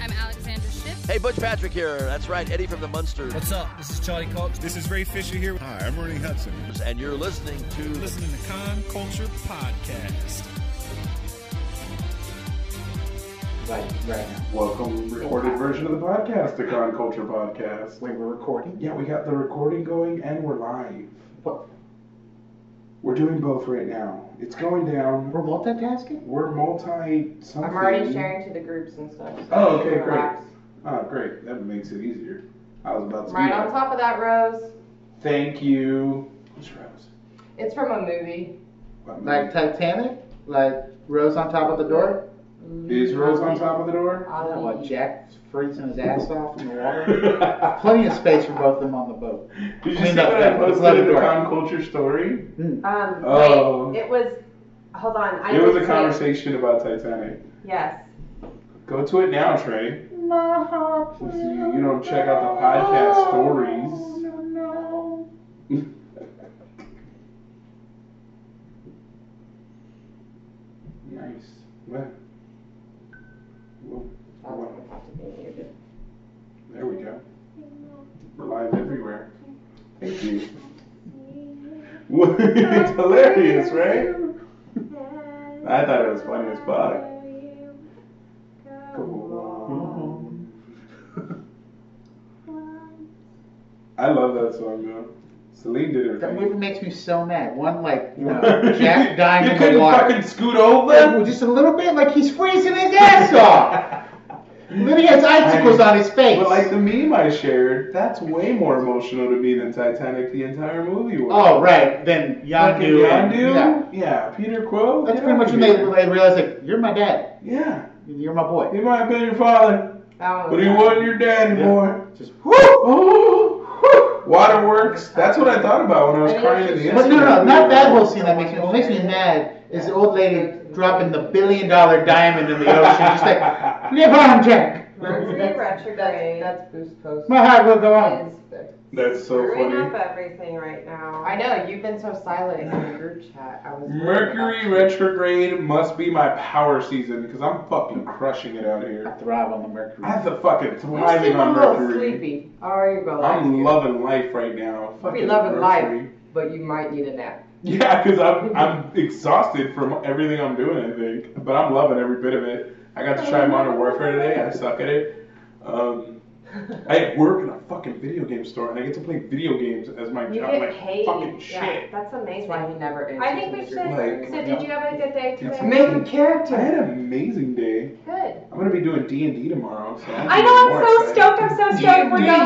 I'm Alexandra Shipp. Hey, Butch Patrick here. That's right, Eddie from the Munsters. What's up? This is Charlie Cox. This is Ray Fisher here. Hi, I'm Ernie Hudson. And you're listening to Listening to Con Culture Podcast. Right, right now. Welcome, recorded version of the podcast, the Con Culture Podcast. Wait, we're recording? Yeah, we got the recording going and we're live. What? We're doing both right now. It's going down. We're multitasking? We're multi something. I'm already sharing to the groups and stuff. so Oh, okay, great. relax. Oh, great. That makes it easier. I was about to Right on top of that, Rose. Thank you. What's Rose? It's from a movie. What Like Titanic? Like Rose on top of the door? Is Rose on top of the door? I don't know, like Ali. Jack freezing his ass off in the water. Plenty of space for both of them on the boat. Did you I mean, see the- what I the posted in the. Con Culture story? Hmm. Um, Oh. wait, it was. Hold on. I It was a see conversation about Titanic. Yes. Go to it now, Trey. If you, you don't check out the podcast stories. nice. Well, well, That's well, gonna have to be muted. there we go. We're live everywhere. Thank you. it's hilarious, right? I thought it was funny as fuck. I love that song though. Celine did it. That movie makes me so mad. One, like, you know, uh, Jack dying you in the water. You couldn't fucking scoot over. Just a little bit, like he's freezing his ass off. Literally has icicles on his face. But like the meme I shared, that's way more emotional to me than Titanic. The entire movie was. Oh, right. Then Fucking Yondu. and- Yondu? Yeah. Yeah, Peter Quill. That's pretty much when they, here. when they realize, like, you're my dad. Yeah, You're my boy. he might have been your father, That one but was he bad. wasn't your daddy, Yeah. boy. Just Woo! Waterworks. That's what I thought about when I was crying in the But no, no, not that whole scene that makes me. What makes me mad is the old lady dropping the billion dollar diamond in the ocean, just like, live on, Jack. Mercury retrograde. That's, that's boost post. My heart will go on. That's so Screwing funny. up everything right now. I know you've been so silent in in the the group chat. I was Mercury retrograde must be my power season because I'm fucking crushing it out here. I here. thrive on the Mercury. I'm the fucking You thriving seem on a little Mercury. sleepy. All you go. I'm loving life right now. Fucking loving Mercury. life. but you might need a nap. Yeah, because I'm I'm exhausted from everything I'm doing. I think, but I'm loving every bit of it. I got to try Modern Warfare today. I suck at it. Um, I work in a fucking video game store, and I get to play video games as my You job. get like paid. fucking Yeah, shit. that's amazing. That's why he never answers. I think we in should. group Like- So did you have a good day today? Make a I character. I had an amazing day. Good. I'm gonna be doing D and D tomorrow. So I know. I'm so stoked. I'm so stoked. We're D&D.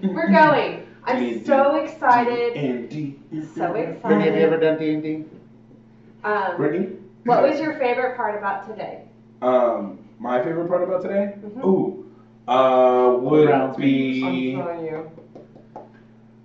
going. We're going. I'm D&D. so excited. And D. So Brittany, have you excited. ever done D&D? Um, Brittany. what was your favorite part about today? Um, my favorite part about today? Mhm. Ooh, uh, would Browns be I'm telling you.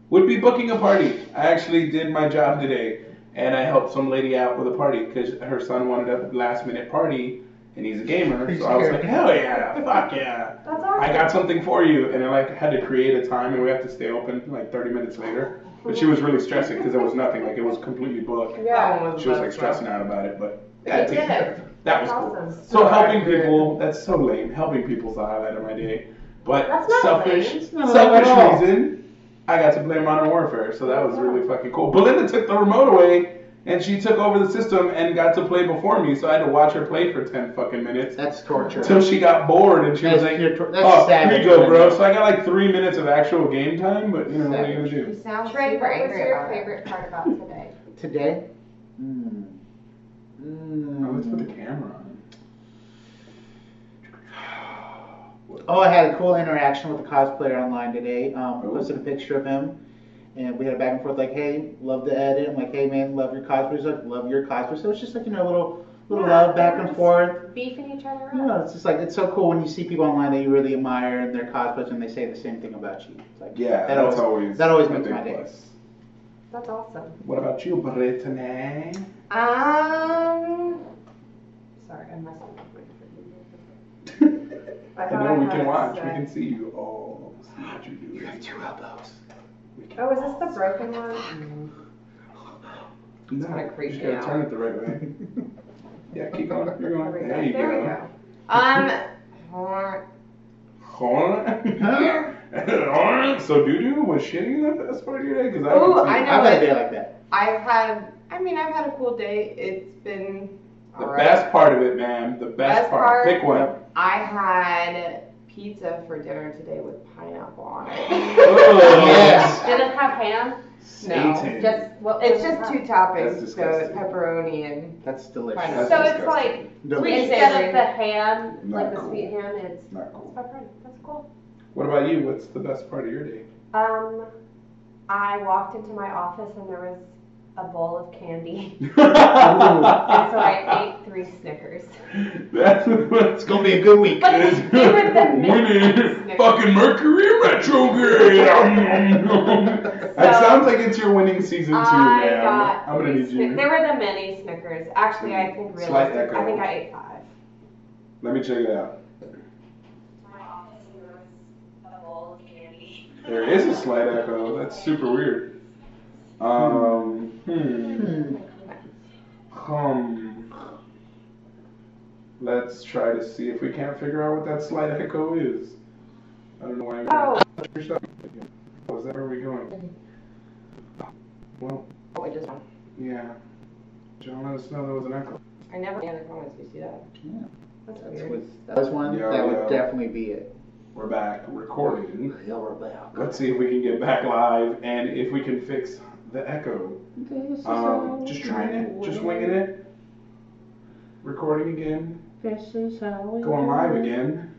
would be booking a party. I actually did my job today, and I helped some lady out with a party because her son wanted a last minute party, and he's a gamer. So I was like, hell yeah, fuck yeah. That's awesome. I got something for you, and I like had to create a time, and we have to stay open like 30 minutes later. But she was really stressing because there was nothing, like it was completely booked. That one was She was like best stressing out about it, but You yeah, did it. that was That's cool. So So helping people, that's so lame. Helping people's the highlight of my day. But That's not selfish, lame. It's not lame at all. selfish reason, I got to play Modern Warfare, so that was really fucking cool. Belinda took the remote away, and she took over the system and got to play before me, so I had to watch her play for 10 fucking minutes. That's torture. Until she got bored and she was like, tor- that's "Oh, here savage, you go, bro." So I got like three minutes of actual game time, but you know what are you gonna You do? sound Trey, super what was your favorite part about today? Today? Hmm. Oh, let's put the camera on. Oh, I had a cool interaction with a cosplayer online today. Um, Oh. posted a picture of him, and we had a back and forth like, "Hey, love the edit." I'm like, "Hey, man, love your cosplay." He's like, "Love your cosplay." So it's just like you know, a little little Yeah, love back and just forth. Beefing each other up. You know, it's just like it's so cool when you see people online that you really admire and their cosplays, and they say the same thing about you. It's like, Yeah, that that's always, always that always makes big my day. plus. That's awesome. What about you, Brittany? Um. Sorry, I messed up. I I thought know I we can it watch. We can see you. Oh, see what you do. You have two elbows. Oh, is this the broken one? No, gonna creep you me gotta out. turn it the right way. Yeah, keep going. You're going. There we There go. you There we go. go. Um. so doo doo was shitting the best part of your day because I Ooh, I know I've had a day like that. I've had, I mean, I've had a cool day. It's been the alright. best part of it, man. The best, Best part. part- Pick one. I had pizza for dinner today with pineapple on it. Oh, Yes. Did it have ham? No, Satan. Just what? It's just it? two toppings, That's so disgusting. pepperoni and That's delicious. Pineapple. So That's it's like Delicious. instead of the ham, Not like the cool. sweet ham, it's Not cool. pepperoni. That's cool. What about you? What's the best part of your day? Um, I walked into my office and there was a bowl of candy, and so I ate three Snickers. That's It's gonna be a good week. But they, they were the mini winning fucking Mercury retrograde. that um, So, sounds like it's your winning season two, I man. got I'm gonna need you. There were the mini Snickers. Actually, I think Slight realistic. echo. I think I ate five. Let me check it out. My office and there was a bowl of candy. There is a slight echo. That's super weird. Um, hmm. Hmm. Um, let's try to see if we can't figure out what that slight echo is. I don't know why. I'm Oh. Oh, is that where we going? Well, oh, I just, yeah. John let us know there was an echo. I never had the comments. You see that? Yeah. That's That weird. was, that was one. Yeah, that would yeah. definitely be it. We're back recording. Yeah, we're back. Let's see if we can get back live and if we can fix the echo. This is Um, just trying it, just winging it. Recording again. This is how we Going live it. again.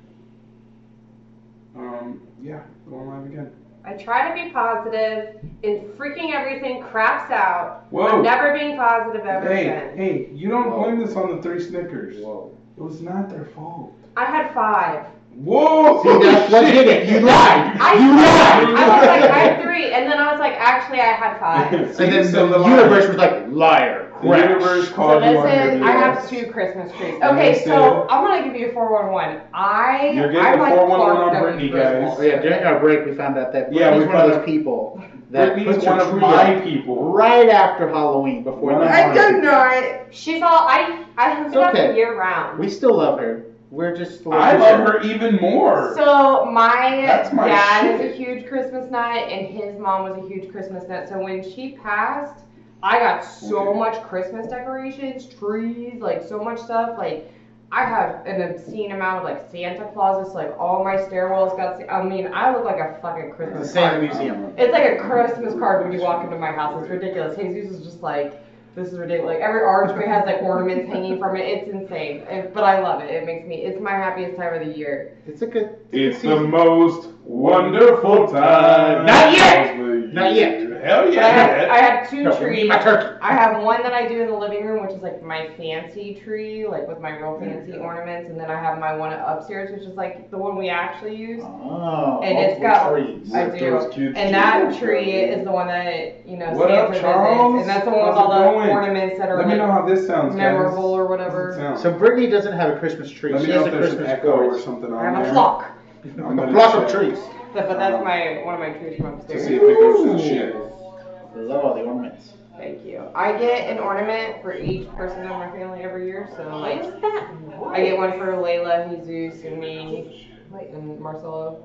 Um, yeah, going live again. I try to be positive, and freaking everything craps out. Whoa. I'm never being positive ever Hey, again. hey, you don't Whoa. blame this on the three Snickers. Whoa. It was not their fault. I had five. Whoa! See, that's what did it. You lied. I, you lied. I was like, I had three, and then I was like, actually, I had five. See, and then so the, the universe lie- was like, liar. The Crash. universe So called you on your listen, I have two Christmas trees. Okay, understand. so I'm gonna give you a 411. I You're getting I'm a like 411 on Brittany, Griswold. Oh, yeah, during our break, we found out that Yeah, Brittany's we one of found those people that Brittany's puts one of my people. right after Halloween before One the of I holiday. did not. She's all, I, I hook It's it up okay. year round. We still love her. We're just. I love her even more. So my, my dad shit. is a huge Christmas nut, and his mom was a huge Christmas nut. So when she passed, I got so Okay. much Christmas decorations, trees, like so much stuff. Like I have an obscene amount of like Santa Clauses. Like all my stairwells got. I mean, I look like a fucking The Christmas Santa card. Museum. It's like a Christmas card when you walk into my house. It's ridiculous. Jesus is just like, this is ridiculous. Like every archway has like ornaments hanging from it. It's insane. It- but I love it. It makes me. It's my happiest time of the year. It's a good. It's a the most wonderful time. Not yet! Not yet. Hell But I have, yeah. I have two No, trees. my turkey. I have one that I do in the living room, which is like my fancy tree, like with my real fancy ornaments, and then I have my one upstairs, which is like the one we actually use. Oh, And it's got- trees. I do. those kids And that choose. tree is the one that you know What Santa up, visits, and that's the one with all the going? ornaments that are Let me know how this sounds, guys. memorable or whatever. So Brittany doesn't have a Christmas tree. Let she me has know a if there's an Christmas echo or something on I have there. a flock. I'm a gonna of trees. But, but that's my one of my trees from To upstairs. see if it goes to the shit. I love all the ornaments. Thank you. I get an ornament for each person in my family every year. So like, What is that? I get one for Layla, Jesus, and me, and Marcelo.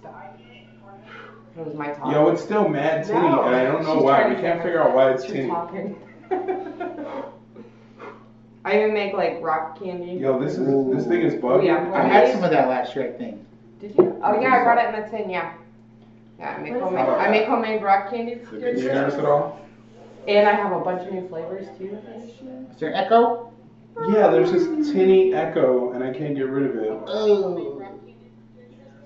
Stop. It was my top. Yo, it's still mad tinny, No, and I don't know she's why. We can't figure out why it's She's tinny. talking. I even make like rock candy. Yo, this is this thing is bugging. Yeah. I had some of that last year, I think. Did you? Oh yeah, I brought it in the tin. Yeah. Yeah, I make homemade. I make homemade rock candy. Did you kids. notice it all? And I have a bunch of new flavors too. Is there echo? Yeah, there's this tinny echo, and I can't get rid of it. Oh.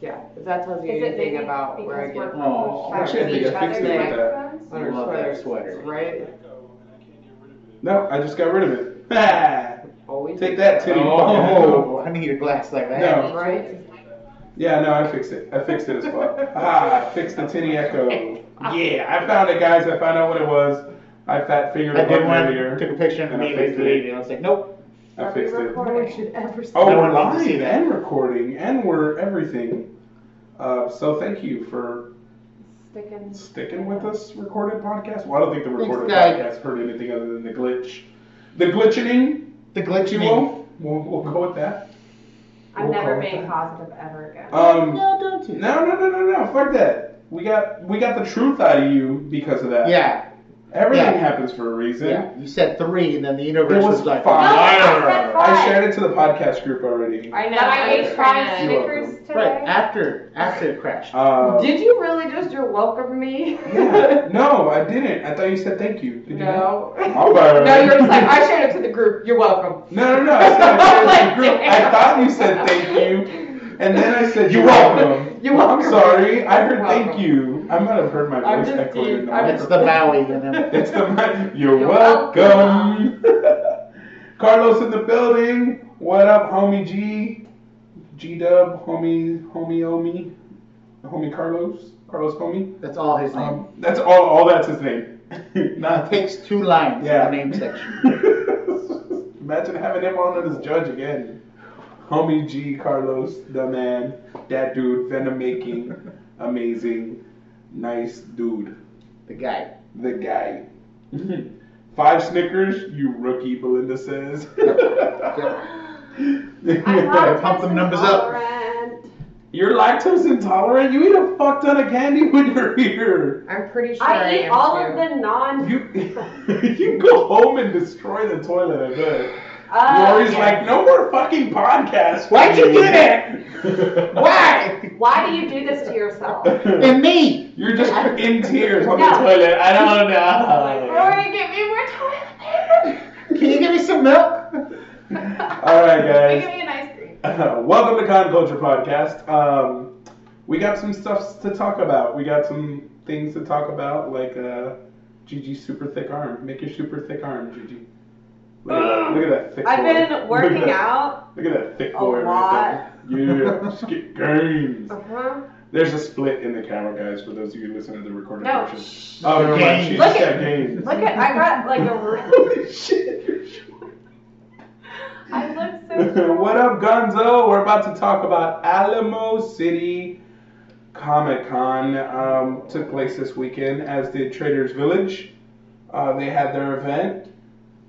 Yeah, 'cause that tells you anything about where I get we're Oh, Actually, I think I fixed other's it with that. microphones? on her Love that sweater. sweater. Right? No, I just got rid of it. Always. Take that, tinny. Oh, I need a glass like that. No. Right? Yeah, no, I fixed it. I fixed it as well. ah, I fixed the tinny echo. Yeah, I found it, guys. I found out what it was. I fat fingered I it did one, earlier. took a picture and And I immediately fixed it. deleted it. I was like, nope. I fixed it. No one should ever say Oh, No we're one to live see and recording, and we're everything. Uh, so thank you for Sticking. sticking with us. Recorded podcast. Well, I don't think the recorded guys. podcast heard anything other than the glitch, the glitching, The if glitch you will. We'll, we'll go with that. I'm We'll never call it being that. positive ever again. Um, No, don't you? no, no, no, no, no. Fuck that. We got we got the truth out of you because of that. Yeah, Everything Yeah. happens for a reason. yeah. You said three, and then the universe It was was, like, five. No, I said I five. shared it to the podcast group already. I know. that I I'm ate just five trying to- You're Snickers welcome. today. right after after it crashed. Uh, Did you really just your welcome me? yeah. No, I didn't. I thought you said thank you. Did you No. not? All right. No, you're just like I shared it to the group. You're welcome. No, no, no. I said I shared it to the group. I thought you said thank you, and then I said you're welcome. You're welcome. I'm sorry. I heard thank you. I might have heard my I'm voice just echoing. in teasing. the I'm it's the Maui and then It's the mic. You're, You're welcome. Carlos in the building. What up, homie G? G Dub, homie, homie, homie, homie Carlos, Carlos, homie. that's all his name. Um, that's all. All that's his name. it Not takes two lines Yeah. in the name section. Imagine having him on as judge again. Homie G, Carlos, the man, that dude, venom making, amazing, nice dude, The guy. the guy. Mm-hmm. Five Snickers, you rookie, Belinda says. I'm Gotta pump lactose them numbers up. You're lactose intolerant? You eat a fuck ton of candy when you're here. I'm pretty sure I, I eat am all too. of the non. You you go home and destroy the toilet, I bet. Uh, Lori's yeah. like, no more fucking podcasts. Why'd you do that? Why? Why do you do this to yourself? And me. You're just in tears on No. the toilet. I don't Like, know. Rory, get me more toilet paper. Can you give me some milk? All right, guys. Give me an ice cream. Uh, welcome to Con Culture Podcast. Um, we got some stuff to talk about. We got some things to talk about, like uh, Gigi's super thick arm. Make your super thick arm, Gigi. Look at, look at that thick I've boy. been Look at working that- out. Look at that thick a boy lot. right. Yeah, just get games. Uh-huh. There's a split in the camera, guys, for those of you listening to the recorded No. version. Oh, never mind. She Look just at- got games. Look at, I got like a. Holy shit, you're short. I look so. short. what up, Gonzo? We're about to talk about Alamo City Comic Con. Um, took place this weekend, as did Traders Village. Uh, they had their event.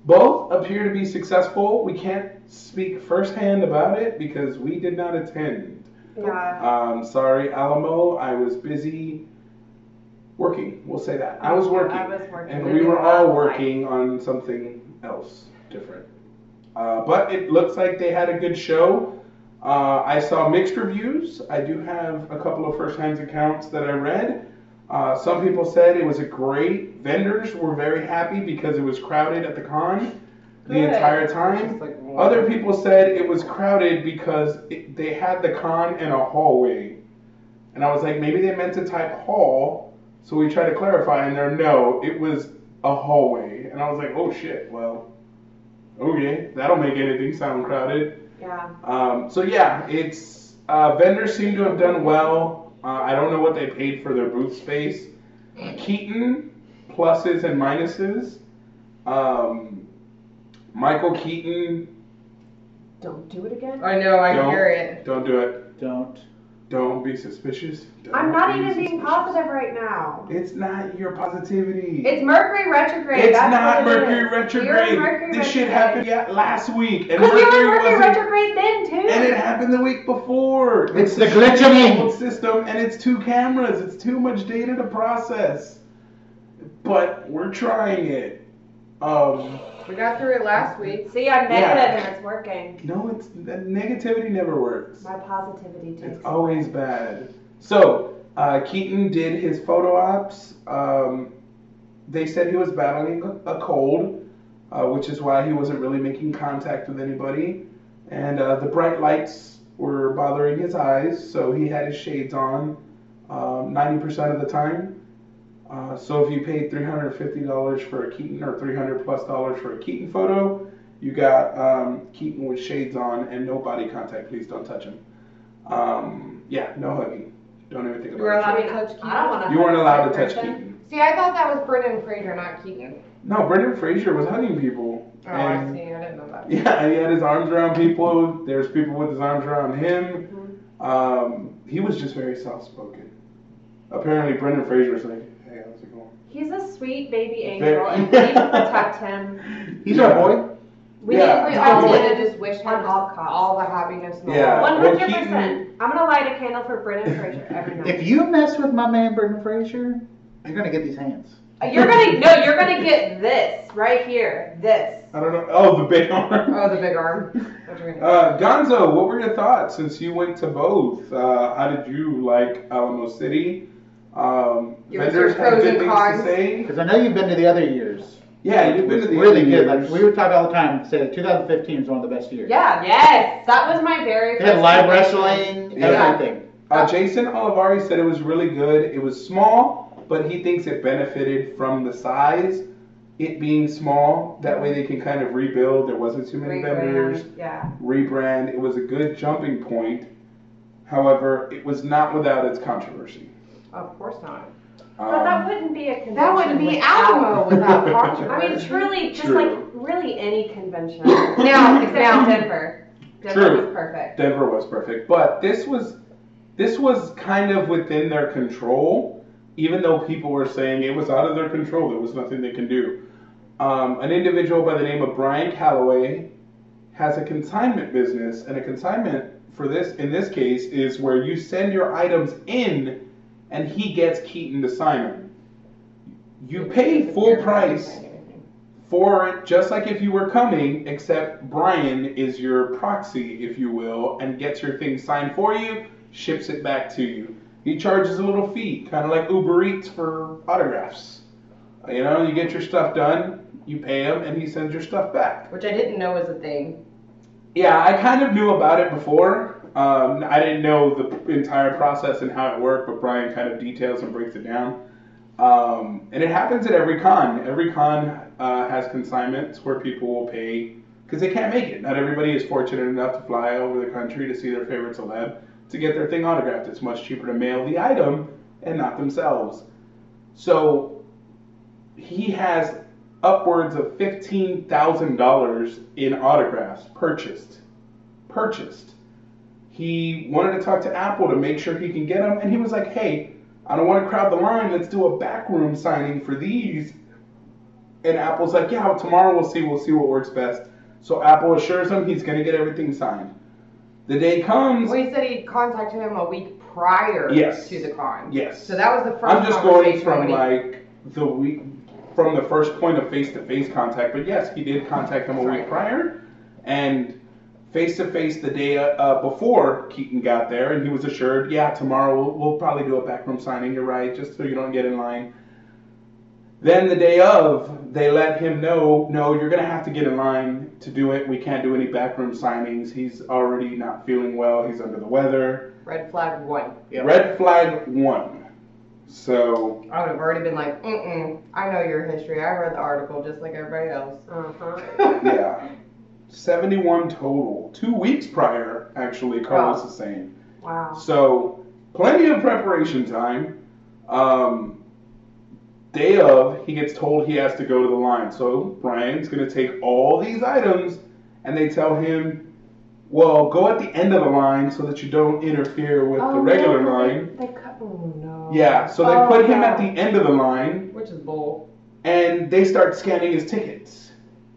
Both appear to be successful. We can't speak firsthand about it because we did not attend. Yeah. Um, sorry, Alamo. I was busy working. We'll say that. I was working. I was working. And we were all working on something else different. Uh, but it looks like they had a good show. Uh, I saw mixed reviews. I do have a couple of first-hand accounts that I read. Uh, some people said it was a great. Vendors were very happy because it was crowded at the con the Good. entire time. like, Other people said it was crowded because it, they had the con in a hallway. And I was like, maybe they meant to type hall. So we tried to clarify, and they're no, it was a hallway. And I was like, oh shit, well, okay, that'll make anything sound crowded. Yeah. Um, so yeah, it's uh, vendors seem to have done well. Uh, I don't know what they paid for their booth space. Keaton, pluses and minuses. Um, Michael Keaton, Don't do it again. I know. I Don't. hear it. don't do it. Don't. Don't be suspicious. Don't I'm not be even being suspicious. positive right now. It's not your positivity. It's Mercury retrograde. It's That's not what it Mercury is. You're in retrograde. Mercury this shit retrograde. happened yeah, last week, and Because we were in Mercury wasn't- retrograde then too. And it happened the week before. It's a the glitch of shitty me. old system, and it's two cameras. It's too much data to process. But we're trying it. Um, We got through it last week. See, I'm Yeah. negative and it's working. no, it's that negativity never works. My positivity takes. It's always bad. So uh, Keaton did his photo ops. Um, they said he was battling a, a cold, uh, which is why he wasn't really making contact with anybody. And uh, the bright lights were bothering his eyes, so he had his shades on um, 90% of the time. Uh, so if you paid $350 for a Keaton or 300 plus dollars for a Keaton photo, you got um, Keaton with shades on and no body contact. Please don't touch him. Um, yeah, no hugging. Don't even think about You were about allowed it. to touch I don't wanna Keaton. You weren't allowed to touch person. Keaton. See, I thought that was Brendan Fraser, not Keaton. No, Brendan Fraser was hugging people. Oh, I see. I didn't know that. Yeah, he had his arms around people. There's people with his arms around him. Um, he was just very soft spoken. Apparently, Brendan Fraser was like, "Hey, how's it going?" He's a sweet baby Very- angel, and we need to protect him. He's our boy. We Yeah. did. We I all wanna just wish him all all the happiness in the Yeah. world. One well, hundred percent. I'm gonna light a candle for Brendan Fraser every night. If you mess with my man Brendan Fraser, you're gonna get these hands. You're gonna no, you're gonna get this right here. This. I don't know. Oh, the big arm. Oh, the big arm. What you gonna- Uh, Gonzo, what were your thoughts since you went to both? Uh, how did you like Alamo City? Um, Give us vendors your pros good and things cons. say. Because I know you've been to the other years. Yeah, you've been to the really other good. years. Like we would talk all the time. Say that 2015 was one of the best years. Yeah. Yes, that was my very They first. had live convention. wrestling, Yeah. everything. Uh, Jason Olivari said it was really good. It was small, but he thinks it benefited from the size. It being small, that way they can kind of rebuild. There wasn't too many vendors. Rebrand, Yeah. Rebrand. It was a good jumping point. However, it was not without its controversy. Of course not. Um, But that wouldn't be a convention. That wouldn't be Alamo without controversy. I mean, truly, just True. like really any convention. Now- except now- for Denver. Denver True. was perfect. Denver was perfect, but this was this was kind of within their control, even though people were saying it was out of their control. There was nothing they can do. Um, an individual by the name of Brian Calloway has a consignment business, and a consignment for this in this case is where you send your items in, and he gets Keaton to sign them. You pay full price for it, just like if you were coming, except Brian is your proxy, if you will, and gets your thing signed for you, ships it back to you. He charges a little fee, kind of like Uber Eats for autographs. You know, you get your stuff done, you pay him, and he sends your stuff back. Which I didn't know was a thing. Yeah, I kind of knew about it before. Um, I didn't know the entire process and how it worked, but Brian kind of details and breaks it down. Um, and it happens at every con. Every con uh, has consignments where people will pay because they can't make it. Not everybody is fortunate enough to fly over the country to see their favorite celeb to get their thing autographed. It's much cheaper to mail the item and not themselves. So he has upwards of fifteen thousand dollars in autographs purchased. Purchased. He wanted to talk to Apple to make sure he can get them, and he was like, "Hey, I don't want to crowd the line. Let's do a backroom signing for these." And Apple's like, "Yeah, tomorrow we'll see. We'll see what works best." So Apple assures him he's gonna get everything signed. The day comes. Well, he said he contacted him a week prior Yes. to the con. Yes. So that was the first I'm just going from like the week from the first point of face to face contact. But yes, he did contact him a week Right. prior, and face to face the day uh, before Keaton got there, and he was assured, yeah, tomorrow we'll, we'll probably do a backroom signing. You're right, just so you don't get in line. Then the day of, they let him know, no, you're gonna have to get in line to do it. We can't do any backroom signings. He's already not feeling well. He's under the weather. red flag one. Yep. Red flag one. So I would have already been like, mm-mm, I know your history. I read the article just like everybody else. Uh-huh. yeah, 71 total. Two weeks prior, actually, Carlos Wow. is saying. Wow. So, plenty of preparation time. Um, day of, he gets told he has to go to the line. So, Brian's going to take all these items, and they tell him, well, go at the end of the line so that you don't interfere with the Oh, regular no, line. They, they cut. Oh no. Yeah, so they Oh, put him no. at the end of the line. Which is bull. and they start scanning his tickets.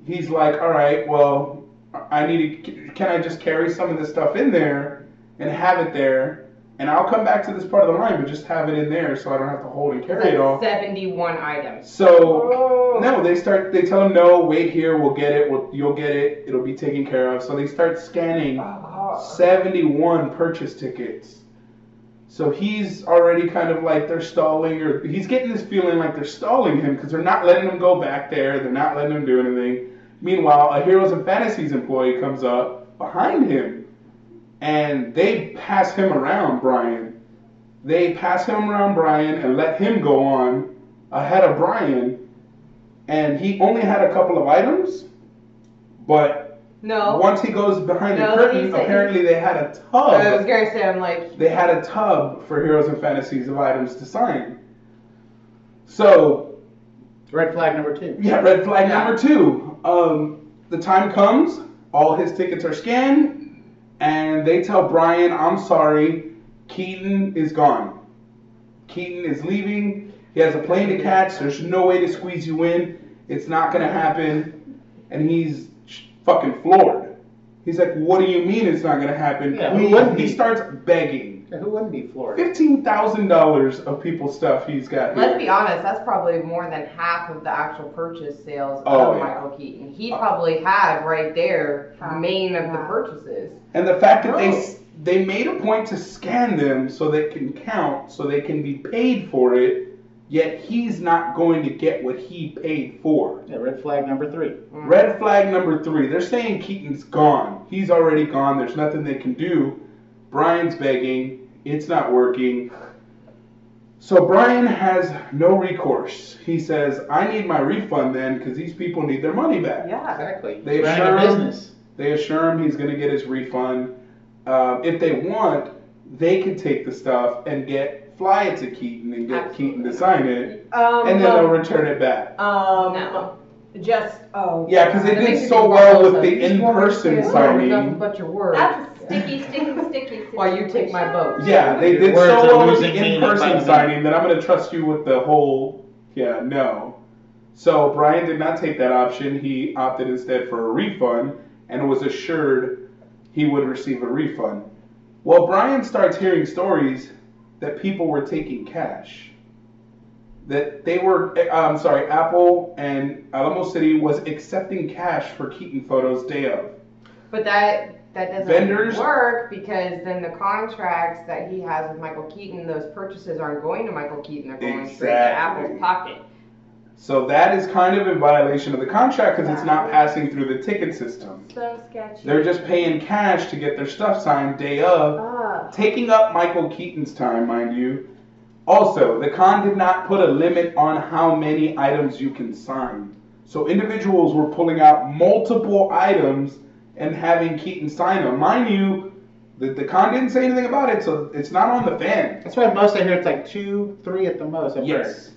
He's like, all right, well, I need to, can I just carry some of this stuff in there and have it there? And I'll come back to this part of the line, but just have it in there so I don't have to hold and carry it all. 71 items. So, Oh. no, they start, they tell him, no, wait here, we'll get it, we'll, you'll get it, it'll be taken care of. So they start scanning Oh. 71 purchase tickets. So he's already kind of like they're stalling, or he's getting this feeling like they're stalling him because they're not letting him go back there. They're not letting him do anything. Meanwhile, a Heroes and Fantasies employee comes up behind him, and they pass him around Brian. They pass him around Brian and let him go on ahead of Brian, and he only had a couple of items, but No. once he goes behind No, the curtain, apparently they had a I was tub. to say, I'm like, They had a tub for Heroes and Fantasies of items to sign. So, Red flag number two. yeah, red flag Yeah. number two. Um, the time comes, all his tickets are scanned, and they tell Brian, I'm sorry, Keaton is gone. Keaton is leaving. He has a plane to catch. There's no way to squeeze you in. It's not going to happen. And he's fucking floored. He's like, "What do you mean it's not gonna happen?" Yeah, he starts begging. Yeah, Who wouldn't be floored? Fifteen thousand dollars of people's stuff he's got here. Let's be honest, that's probably more than half of the actual purchase sales Oh, of yeah. Michael Keaton. He probably had right there main of the purchases. And the fact that they Oh. s they made a point to scan them so they can count, so they can be paid for it. Yet he's not going to get what he paid for. Yeah, red flag number three. Mm. Red flag number three. They're saying Keaton's gone. He's already gone. There's nothing they can do. Brian's begging. It's not working. So Brian has no recourse. He says, "I need my refund then, because these people need their money back." Yeah. Exactly. They assure a him- business. They assure him he's going to get his refund. Um, if they want, they can take the stuff and get fly it to Keaton and get Keaton to sign it, Um, and then they'll return it back. um, No. just oh. Yeah, 'cause they That did so well with the You just want me to in-person say, "Oh, signing." But your word. That's a sticky, sticky, sticky. Why you take my situation. vote? Yeah, they did words so are well with the meaning by in-person the signing that I'm going to trust you with the whole. Yeah, no. So Brian did not take that option. He opted instead for a refund and was assured he would receive a refund. Well, Brian starts hearing stories that people were taking cash. That they were, eh, I'm sorry, Apple and Alamo City was accepting cash for Keaton photos day of. But that that doesn't Vendors- work because then the contracts that he has with Michael Keaton, those purchases aren't going to Michael Keaton; they're going straight to Apple's pocket. So that is kind of in violation of the contract because it's not passing through the ticket system. So sketchy. They're just paying cash to get their stuff signed day of, Ah. taking up Michael Keaton's time, mind you. Also, the con did not put a limit on how many items you can sign. So individuals were pulling out multiple items and having Keaton sign them. Mind you, the, the con didn't say anything about it, so it's not on the fan. That's why most I hear it's like two, three at the most. I've heard. Yes.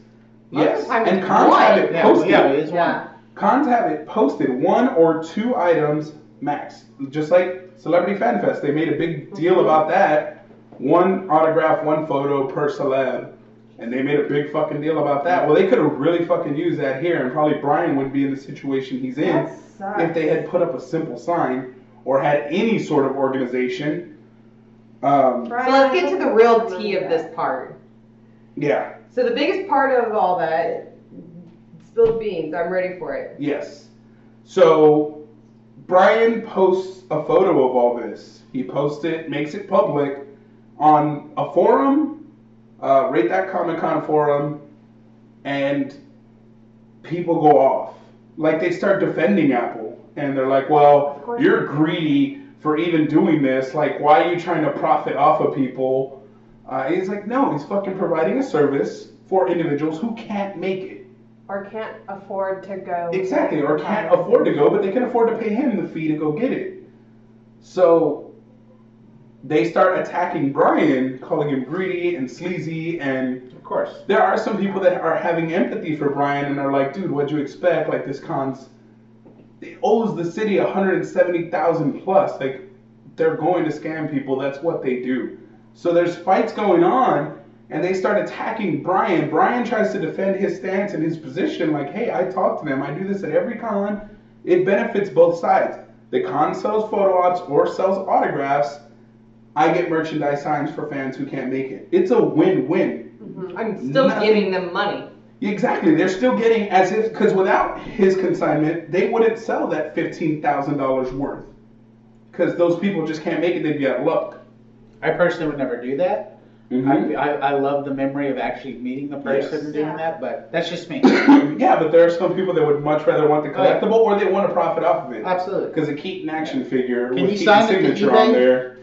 Most Yes. And it's cons have one. it Yeah, posted. yeah, it is Yeah. one. Cons have it posted one or two items max. Just like Celebrity Fan Fest, they made a big deal about that. One autograph, one photo per celeb. And they made a big fucking deal about that. Well, they could have really fucking used that here, and probably Brian wouldn't be in the situation he's in That sucks. if they had put up a simple sign or had any sort of organization. Um, So let's get to the real tea of this part. yeah, So the biggest part of all that, spilled beans. I'm ready for it. Yes. So Brian posts a photo of all this. He posts it, makes it public on a forum, uh, rate that Comic Con forum, and people go off. Like they start defending Apple, and they're like, "Well, you're greedy for even doing this. Like, why are you trying to profit off of people?" Uh, he's like, "No, he's fucking providing a service for individuals who can't make it." Or can't afford to go. Exactly, or can't afford to go, but they can afford to pay him the fee to go get it. So they start attacking Brian, calling him greedy and sleazy, and course. there are some people that are having empathy for Brian and are like, dude, what'd you expect? Like this con's it owes the city 170,000 plus. Like they're going to scam people. That's what they do. So there's fights going on, and they start attacking Brian. Brian tries to defend his stance and his position, like, hey, I talk to them. I do this at every con. It benefits both sides. The con sells photo ops or sells autographs. I get merchandise signs for fans who can't make it. It's a win-win. I'm still Nothing- giving them money. Exactly. They're still getting as if because without his consignment, they wouldn't sell that fifteen thousand dollars worth. Because those people just can't make it. They'd be out of luck. I personally would never do that. Mhm. I, I, I love the memory of actually meeting the person Yes. and doing Yeah. that, but that's just me. Yeah, but there are some people that would much rather want the Oh, yeah. collectible or they want to profit off of it. Absolutely. Because a Keaton action figure Can with you Keaton's sign it to signature on there,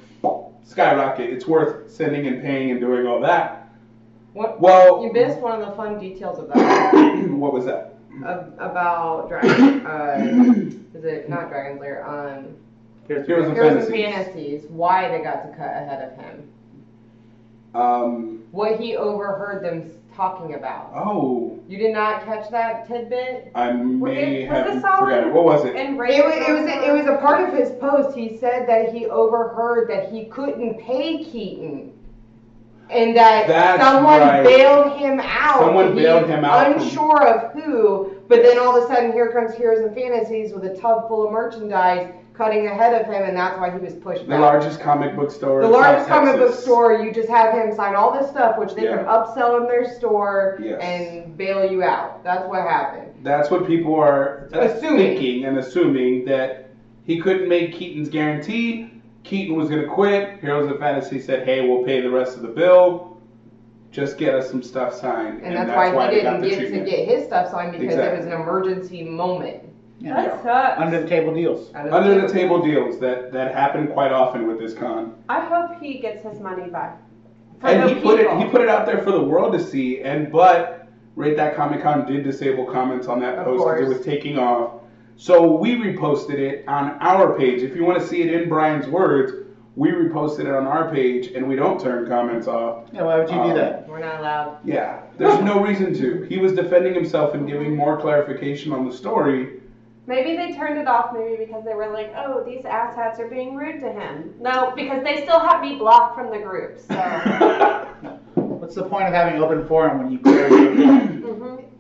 skyrocket. It's worth sending and paying and doing all that. What? Well- you missed one of the fun details of that. what was that? Ab- about Dragon. Uh, is it not Dragon's Lair? Um, Here's Heroes of Heroes of Fantasies. Fantasies. Why they got to cut ahead of him? Um. What he overheard them talking about. Oh, You did not catch that tidbit? I may it- was have this all forgotten. What was it? And It was, it was it was a part of his post. He said that he overheard that he couldn't pay Keaton, and that That's someone right. bailed him out. Someone bailed him out from- Unsure of who, But then all of a sudden, here comes Heroes and Fantasies with a tub full of merchandise cutting ahead of him, and that's why he was pushed The back. largest comic book store. The largest comic book store, you just have him sign all this stuff, which they can upsell in their store Yes. and bail you out. That's what happened. That's what people are Assuming. thinking and assuming that he couldn't make Keaton's guarantee. Keaton was going to quit. Heroes of Fantasy said, "Hey, we'll pay the rest of the bill. Just get us some stuff signed." And, that's, why, he didn't the get to get his stuff signed because it was an emergency moment. Yeah. That sucks. Under the table deals. under the table deals that that happen quite often with this con. I hope he gets his money back. And the he put it he put it out there for the world to see. And but Rate That Comic Con did disable comments on that Of post because it was taking off. So we reposted it on our page. If you want to see it in Brian's words, we reposted it on our page, and we don't turn comments off. Yeah, why would you Um, do that? We're not allowed. Yeah, there's no reason to. He was defending himself and giving more clarification on the story. Maybe they turned it off maybe because they were like, oh, these asshats are being rude to him. No, because they still have me blocked from the group. So. What's the point of having open forum when you close it?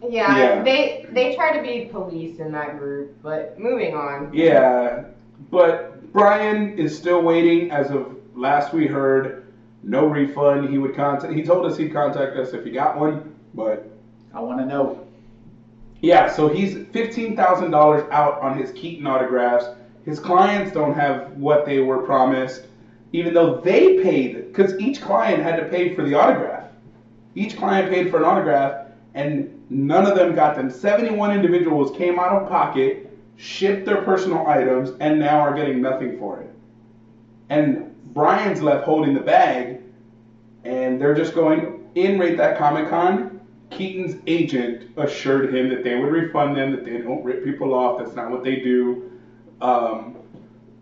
Yeah, Yeah. they they try to be police in that group, but moving on. Yeah, but Brian is still waiting. As of last we heard, no refund. He would contact. He told us he'd contact us if he got one, but I want to know. yeah. So he's fifteen thousand dollars out on his Keaton autographs. His clients don't have what they were promised, even though they paid because each client had to pay for the autograph. Each client paid for an autograph, and none of them got them. Seventy-one individuals came out of pocket shipped their personal items and now are getting nothing for it. And Brian's left holding the bag, and they're just going in rate that Comic Con. Keaton's agent assured him that they would refund them, that they don't rip people off. That's not what they do. Um,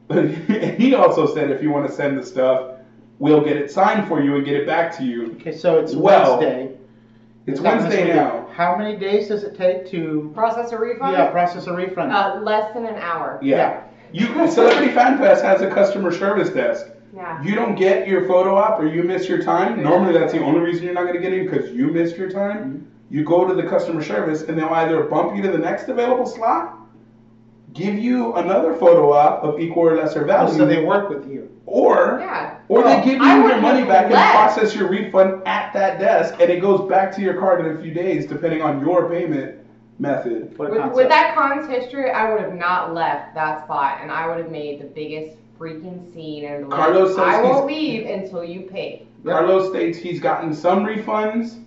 he also said if you want to send the stuff, we'll get it signed for you and get it back to you. Okay, so it's Well, Wednesday. It's not this Wednesday weekend. now. How many days does it take to Process a refund? yeah process a refund? Uh, less than an hour. Yeah. You Celebrity Fan Fest has a customer service desk. Yeah. You don't get your photo op or you miss your time. Normally, that's the only reason you're not going to get in because you missed your time. You go to the customer service and they'll either bump you to the next available slot, give you another photo op of equal or lesser Oh, value, so they work with you. or Yeah. or they give you your money have back and process your refund at that desk, and it goes back to your card in a few days, depending on your payment method. With, with that con's history, I would have not left that spot, and I would have made the biggest freaking scene. And been like, Carlos says I won't leave until you pay. Carlos states he's gotten some refunds,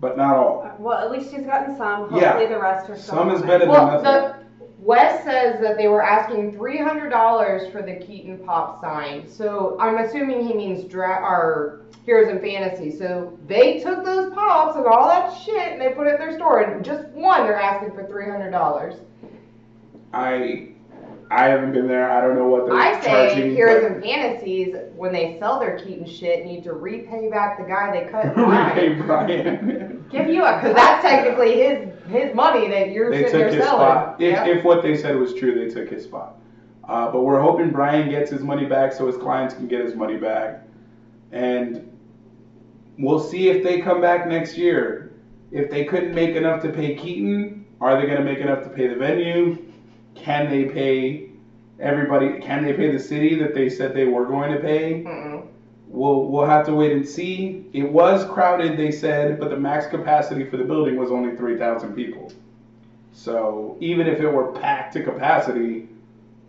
but not all. Well, at least he's gotten some. Hopefully Yeah. the rest are still Some is coming. better than Well, nothing. Wes says that they were asking three hundred dollars for the Keaton Pop sign. So I'm assuming he means dra- or Heroes and Fantasy. So they took those pops and all that shit and they put it in their store. And just one, they're asking for three hundred dollars. I I haven't been there. I don't know what they're charging. I say. Heroes and Fantasies, when they sell their Keaton shit, need to repay back the guy they cut Repay. Brian. Give you a Because that's technically his his money that you're they sitting took there his selling. spot. If, Yep. if what they said was true, they took his spot. Uh, but we're hoping Brian gets his money back so his clients can get his money back. And we'll see if they come back next year. If they couldn't make enough to pay Keaton, are they going to make enough to pay the venue? Can they pay everybody? Can they pay the city that they said they were going to pay? Mm-mm. We'll we'll have to wait and see. It was crowded, they said, but the max capacity for the building was only three thousand people. So even if it were packed to capacity,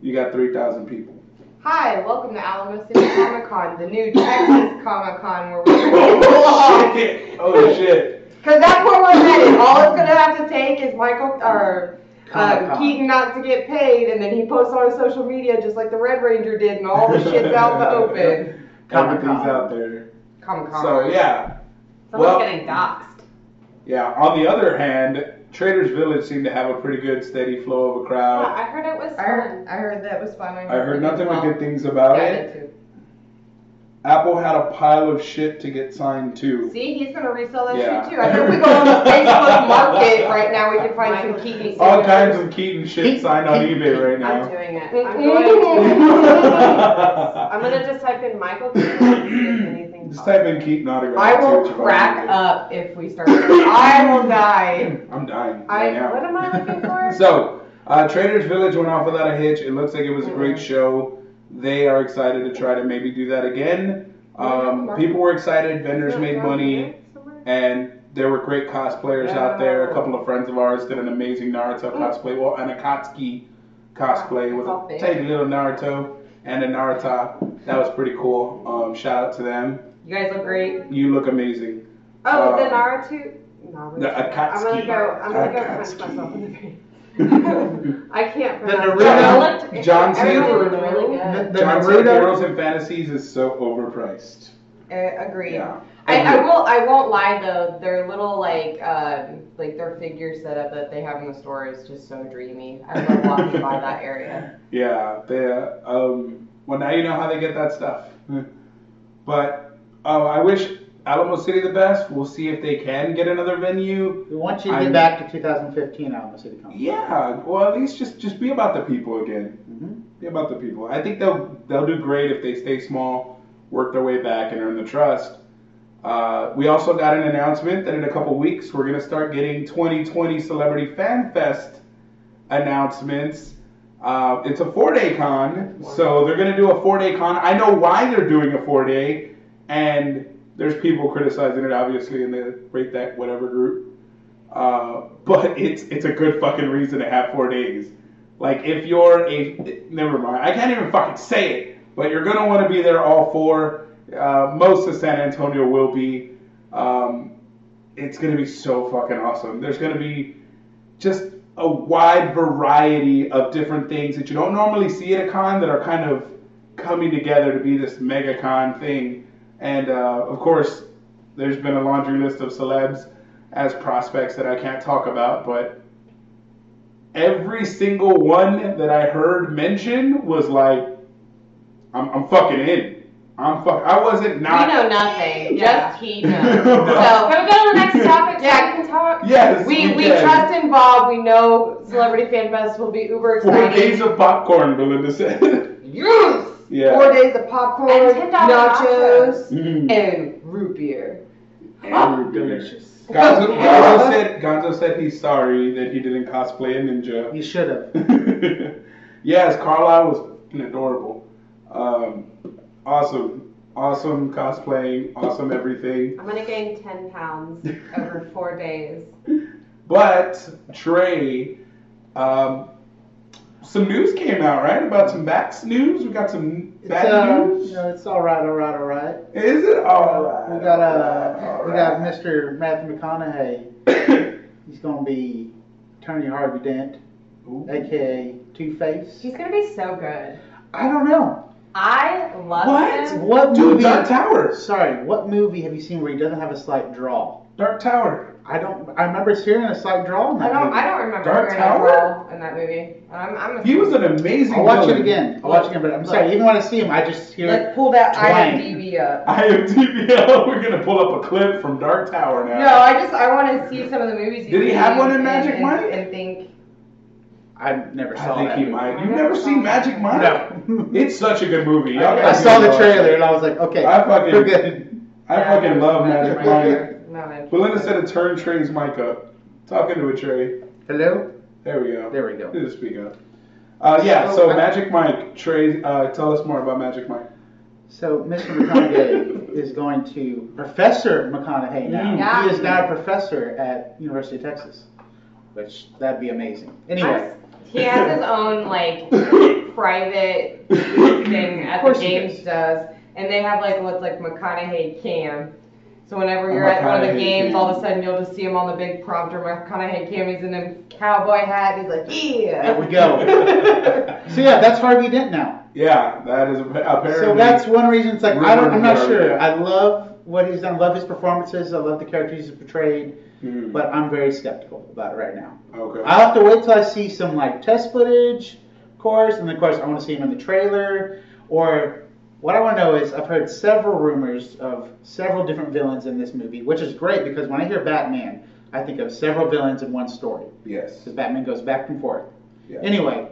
you got three thousand people. Hi, welcome to Alamo City Comic Con, the new Texas Comic Con where we're oh shit! Oh shit! Because that's where we're headed. All it's gonna have to take is Michael or uh, Keaton not to get paid, and then he posts on his social media just like the Red Ranger did, and all the shit's out in the open. Comic-Con. Everything's out there. Comic Con. So yeah, Someone's Well- getting doxxed. yeah. On the other hand, Traders Village seemed to have a pretty good steady flow of a Yeah, crowd. I heard it was I heard. I heard that was fun. I heard nothing but well. good things about Yeah, I it. Did too. Apple had a pile of shit to get signed too. See, he's gonna resell that Yeah. shit too. I think we go on the Facebook Market right now, we can find some Keaton. All kinds of Keaton shit signed on eBay right now. I'm doing it. I'm going to. I'm I'm gonna just type in Michael Keaton and see if Just type in Keaton autograph. I and see will what you find. crack up if we start. I will die. I'm dying I right now. what am I looking for? So, uh, Traders Village went off without a hitch. It looks like it was a great Mhm. show. They are excited to try to maybe do that again. Um, people were excited. Vendors made money, and there were great cosplayers out there. A couple of friends of ours did an amazing Naruto cosplay. Well, an Akatsuki cosplay with a tiny little Naruto and a Naruto. That was pretty cool. Um, shout out to them. You guys look great. You look amazing. Oh, the Um, Naruto. Naruto. the I'm gonna Akatsuki. go. I'm gonna go punch Akatsuki. myself in the face. I can't The pronounce Naruto- it. It John everybody Cena. looked really The, good. the John Cena Naruto. Heroes and Fantasies is so overpriced. Uh, agreed. Yeah. I, I will. I won't lie though. Their little like, um, like their figure setup that they have in the store is just so dreamy. I love walking by that area. Yeah, they. uh, Um, well, now you know how they get that stuff. but uh, I wish Alamo City the best. We'll see if they can get another venue. We want you to I'm- get back to 2015 Alamo City Comic. Yeah, well, at least just just be about the people again. Mhm. Be about the people. I think they'll they'll do great if they stay small, work their way back, and earn the trust. Uh, we also got an announcement that in a couple weeks we're gonna start getting 2020 Celebrity Fan Fest announcements. Uh, it's a four-day con, so they're gonna do a four-day con. I know why they're doing a four-day, and there's people criticizing it obviously and they rate that whatever group. Uh, but it's it's a good fucking reason to have four days. Like if you're a never mind, I can't even fucking say it. But you're gonna want to be there all four. Uh, most of San Antonio will be. Um, it's gonna be so fucking awesome. There's gonna be just a wide variety of different things that you don't normally see at a con that are kind of coming together to be this mega con thing. And uh, of course, there's been a laundry list of celebs as prospects that I can't talk about, but every single one that I heard mentioned was like, I'm, I'm fucking in. I'm fuck. I wasn't not. we know nothing. Yeah. Just he knows. Can so we go to the next topic so Yeah. we can talk? Yes, we we can. trust in Bob. We know Celebrity Fan Fest will be uber Four exciting. days of popcorn, Belinda said. yes. Yeah. Four days of popcorn, And $10 nachos, Mhm. and root beer. And Delicious. Gonzo, Gonzo said Gonzo said he's sorry that he didn't cosplay a ninja. You should have. yes, Carlisle was adorable. Um, awesome, awesome cosplaying, awesome everything. I'm gonna gain 10 pounds over four days. But Trey, um, some news came out right about some Bax news. We got some It's, bad uh, news. you know, it's all right, all right, all right. Is it all right? We got uh, all we right. got Mr. Matthew McConaughey. He's gonna be Attorney Harvey Dent, Ooh. aka Two Face. He's gonna be so good. I don't know. I love What? him. What Dude, movie? Dark Tower. Sorry, what movie have you seen where he doesn't have a slight draw? Dark Tower. I don't. I remember hearing a slight draw in I that don't. movie. I don't remember Dark hearing Tower? that role in that movie. I'm. I'm He was an amazing. I'll watch it villain. again. I'll watch it again, but I'm sorry. Even when I see him, I just hear. Let's pull that Twang. IMDb up. IMDb. We're gonna pull up a clip from Dark Tower now. No, I just I want to see some of the movies. Did he have one in Magic and, Mike? And think. I never I saw think that. he movie. might. I You've never never saw seen that. Magic Mike? No. It's such a good movie. Y'all I gotta saw go the watch trailer it. and I was like, okay, I fucking- we're good. I Yeah, fucking love Magic Mike. Not interested. Belinda said to turn Trey's mic up. Talking to a Trey. Hello. There we go. There we go. Need to speak up. Uh, yeah, So, so I- Magic Mike, Trey, uh, tell us more about Magic Mike. So Mr. McConaughey is going to Professor McConaughey now. Yeah. He is now a professor at University of Texas, which that'd be amazing. Anyway, He has his own like private thing at Of course the games does. does, and they have like what's like McConaughey cam. So whenever you're at one of the games, all of a sudden you'll just see him on the big prompter. McConaughey cam. He's in a cowboy hat. He's like, yeah. there we go. so yeah, that's Harvey Dent now. Yeah, that is a apparently. So that's one reason. It's like I don't. I'm not Rumored sure. I love what he's done. Love his performances. I love the characters he's portrayed. Hmm, But I'm very skeptical about it right now. okay. I'll have to wait till I see some like test footage, of course, and then of course I want to see him in the trailer. Or what I want to know is I've heard several rumors of several different villains in this movie, which is great because when I hear Batman, I think of several villains in one story yes. because Batman goes back and forth. Yeah. Anyway,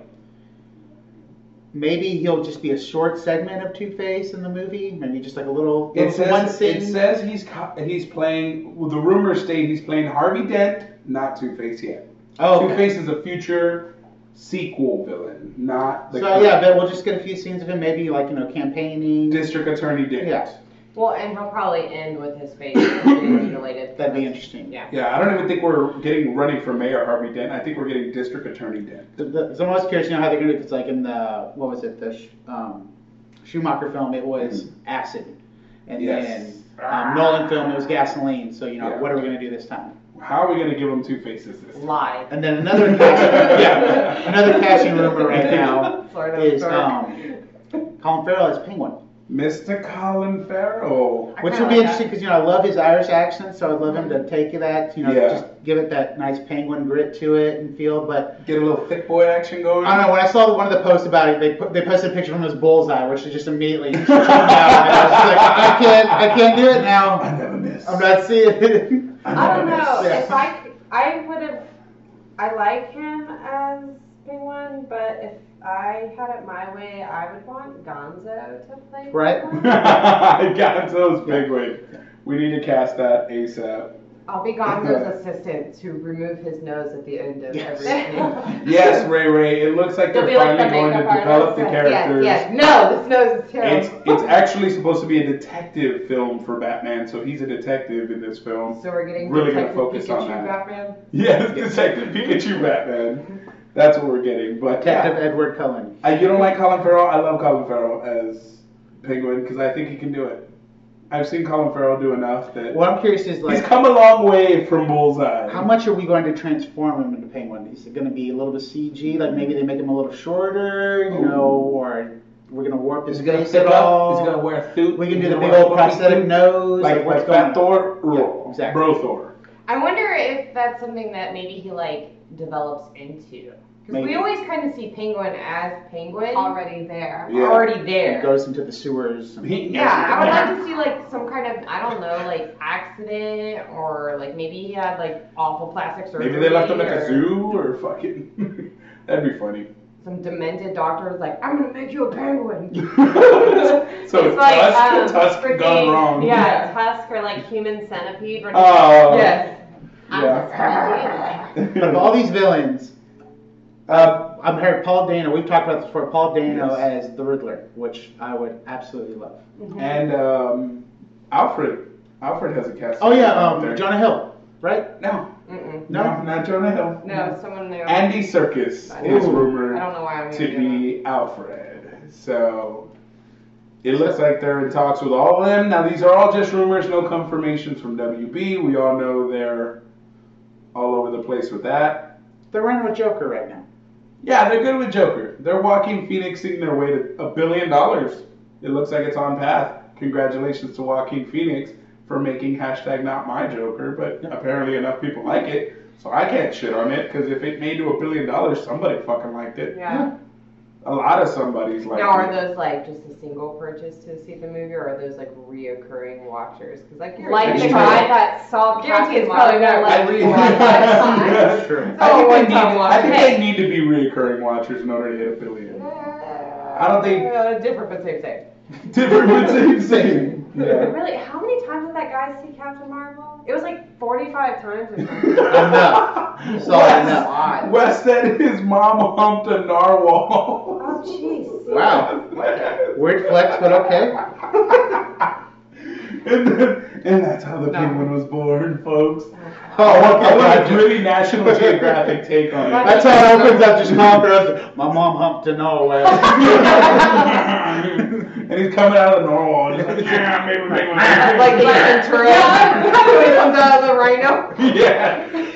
maybe he'll just be a short segment of Two Face in the movie. Maybe just like a little, It little one says, scene. it says he's he's playing. Well, the rumors state he's playing Harvey Dent, not Two Face yet. oh, Two okay. Face is a future sequel villain, not the So current yeah, but we'll just get a few scenes of him, maybe like you know campaigning. District Attorney Dent. Yeah. Well, and he'll probably end with his face being mutilated. That'd be interesting. Yeah. Yeah, I don't even think we're getting running for mayor Harvey Dent. I think we're getting District Attorney Dent. The, the, so I'm always curious, you know how they're gonna do. It's like in the what was it, the Sch- um, Schumacher film, it was acid, and Mm. Yes. then um, Nolan film, it was gasoline. So you know, Yeah. what are we gonna do this time? How are we gonna give them Two Faces this time? Live. And then another casting, yeah, another casting rumor right now Florida is um, Colin Farrell as Penguin, Mr. Colin Farrell. I which would be like interesting because you know I love his Irish accent, so I'd love him to take that, you know, Yeah. just give it that nice Penguin grit to it and feel. But Get a little thick boy action going. I don't know. When I saw one of the posts about it, they put, they posted a picture from his bullseye, which is just immediately checked out. And I was just like, I can't, I can't do it now. I never miss. I'm not seeing it. I don't know. Yeah. If I would have, I like him as Penguin, but if I had it my way, I would want Gonzo to play Right. Gonzo's I got those big wig. We need to cast that ASAP. I'll be Gonzo's assistant to remove his nose at the end of Yes. every scene. Yes, Ray Ray. It looks like You'll they're be like finally the going to develop the artist. characters. Yes, yes. No, this nose is It's terrible. it's actually supposed to be a detective film for Batman, so he's a detective in this film. So we're getting Really gonna focus Pikachu on that. Batman. Yes, Detective Pikachu Batman. Mm-hmm. That's what we're getting. But Detective yeah. Edward Cullen. I, you don't like Colin Farrell? I love Colin Farrell as Penguin because I think he can do it. I've seen Colin Farrell do enough that What I'm curious is like he's come a long way from Bullseye. how much are we going to transform him into Penguin? Is it going to be a little bit CG? Like maybe they make him a little shorter, you know, or we're going to warp his Is gonna face at all? Is he gonna wear a suit? We can do the big old prosthetic nose. like what's like going Fat on? Thor, Yeah, exactly. Bro Thor. I wonder if that's something that maybe he like develops into. Because we always kind of see Penguin as Penguin Already there. Yeah. already there. He there. goes into the sewers. and- Yeah, I would like to see like some kind of I don't know like accident or like maybe he had like awful plastic surgery. Maybe they left him at or a zoo or fucking. That'd be funny. Some demented doctor was like, I'm gonna make you a penguin. so it's Tusk, like um, Tusk freaking, gone wrong. Yeah, Tusk or like human centipede. Where Oh. yes. I'm yeah. just gonna do But of all these villains, uh, I'm heard Paul Dano. We've talked about this before. Paul Dano Yes. as the Riddler, which I would absolutely love. and um, Alfred. Alfred has a cast. Oh yeah, out there. um, Jonah Hill, right? No, Mm-mm. no, not Jonah Hill. No, someone new. Andy Serkis is rumored I don't know why I'm to gonna be Alfred. So it looks like they're in talks with all of them. Now these are all just rumors, no confirmations from WB. We all know they're all over the place with that. They're running with Joker right now. Yeah, they're good with Joker. They're walking Phoenixing their way to a billion dollars. It looks like it's on path. Congratulations to Joaquin Phoenix for making hashtag not my Joker, but apparently enough people like it. So I can't shit on it because if it made to a billion dollars, somebody fucking liked it. Yeah. A lot of somebody's like Now, are those like just a single purchase to see the movie, or are those like reoccurring watchers? Because I guarantee like the guy that saw Captain it's probably not like really rewatch That's five times. true. I think, they need, I think watch. they need to be reoccurring watchers in order to hit a billion. I don't think- Uh, different but same same. Different but same same. Yeah. Really, how many times did that guy see Captain Marvel? It was like 45 times or something. Enough. Saw it enough. Wes said his mom humped a narwhal. oh, jeez. Wow. Weird flex, but okay. and, then, and that's how the penguin was born, folks. Oh, I okay. want a gotcha. really National Geographic take on it. That's how it opens up. Just confidence. My mom humped a Norway. And he's coming out of the narwhal. And he's like, yeah, maybe penguin. like Ace Ventura. when he comes out of the rhino. yeah.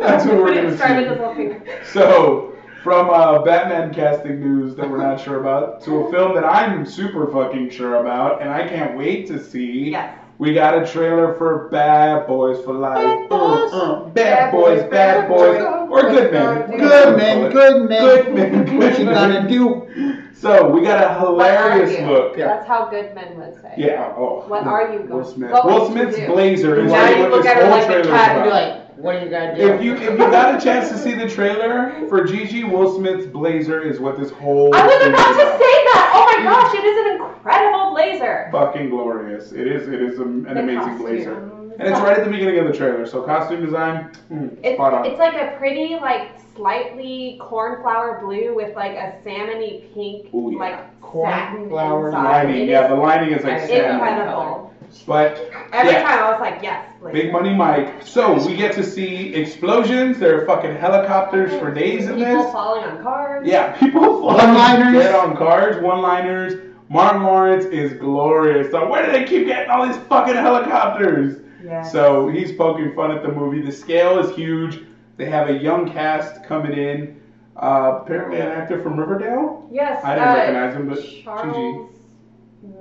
That's what we're gonna see. his little finger. So, from uh, Batman casting news that we're not sure about to a film that I'm super fucking sure about, and I can't wait to see. Yes. We got a trailer for Bad Boys for Life. Bad Boys. Uh, uh, bad Boys, Bad Boys, or Good Men. Good men, good men. Good men, What you good gonna do? So we got a hilarious What are you? look. Yeah. That's how good men would say. Yeah. Oh. What are you Will going- Smith. what Will would you Smith's do? blazer is Now what you look this at her whole like the trailer's cat and be about. like, What are you gonna do? If you if you got a chance to see the trailer for Gigi, Will Smith's blazer is what this whole I was thing about is to say that. Oh my gosh, it is an incredible blazer. Fucking glorious! It is it is an, an The amazing costume. blazer, and it's right at the beginning of the trailer. So costume design, mm, It's, spot on. it's like a pretty, like slightly cornflower blue with like a salmony pink, Ooh, yeah. like satin Cornflower lining, It yeah, is the lining is like It's salmon. incredible. But Every yeah. time I was like, yes, blazer. Big Money Mike. So we get to see explosions. There are fucking helicopters for days in this. People this. falling on cars. Yeah, people flying One-liners. dead on cars, one-liners. Martin Lawrence is glorious. So where do they keep getting all these fucking helicopters? Yes. So he's poking fun at the movie. The scale is huge. They have a young cast coming in. Uh, apparently an actor from Riverdale. Yes. I didn't uh, recognize him, but Gigi. Charles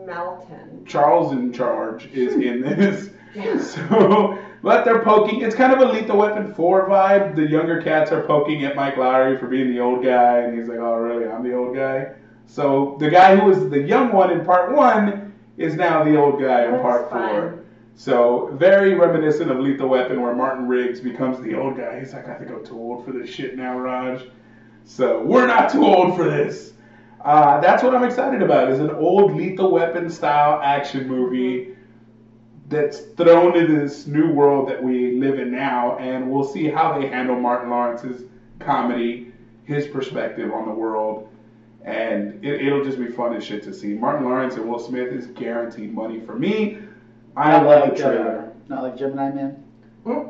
Melton. Charles in charge is in this. Yeah. So, but they're poking. It's kind of a Lethal Weapon 4 vibe. The younger cats are poking at Mike Lowrey for being the old guy, and he's like, oh, really? I'm the old guy? So, the guy who was the young one in part one is now the old guy in That's part fun. four. So, very reminiscent of Lethal Weapon, where Martin Riggs becomes the old guy. He's like, I think I'm too old for this shit now, Raj. So, we're not too old for this. Uh, that's what I'm excited about. Is an old Lethal Weapon style action movie that's thrown into this new world that we live in now, and we'll see how they handle Martin Lawrence's comedy, his perspective on the world, and it, it'll just be fun as shit to see. Martin Lawrence and Will Smith is guaranteed money for me. I Not love like, the uh, trailer. not like Gemini Man.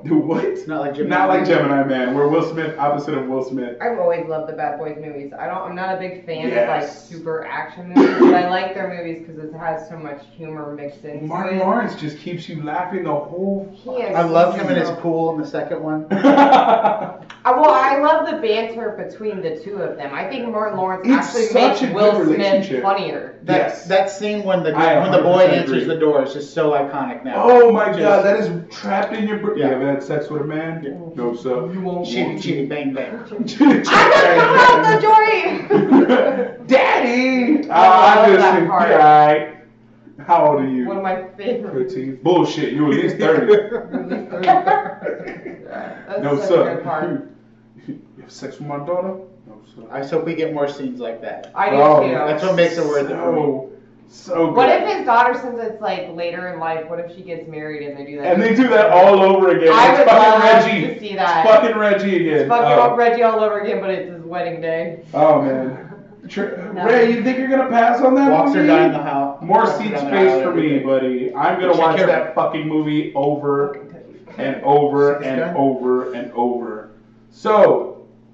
Do what? Not like Gemini Not like Man. Gemini Man, where Will Smith opposite of Will Smith. I've always loved the Bad Boys movies. I don't. I'm not a big fan of like super action movies, but I like their movies because it has so much humor mixed into Martin it. Lawrence just keeps you laughing the whole. He is I love him in his pool in the second one. Well, I love the banter between the two of them. I think Martin Lawrence It's actually such makes a Will Smith relationship. funnier. That, Yes. that scene when the I when the boy 100% answers agree. the door is just so iconic now. Oh my Just god, that is trapped in your brain. Yeah. You ever had sex with a man? Yeah. No, sir. You won't Chitty chitty bang bang. I'm the Jory. Daddy! I love I'm just that a part. guy. How old are you? One of my favorite. 13. Bullshit, You're at least 30. That's no, such sir. a good part. You have sex with my daughter? No, sir. I just hope we get more scenes like that. I do Oh, too. That's what makes it worth it for me. So, so good. What if his daughter, since it's like later in life, what if she gets married and they do that? and they do that all over again. I it's would fucking love Reggie. to see that. It's fucking Reggie again. It's fucking oh. Reggie all over again, but it's his wedding day. oh, man. Tr- No. Ray, you think you're gonna pass on that Walks her movie? down the house. More walks her seat down the space for every me, day. buddy. I'm gonna Take watch care that fucking movie over and over Six and gun? over and over. So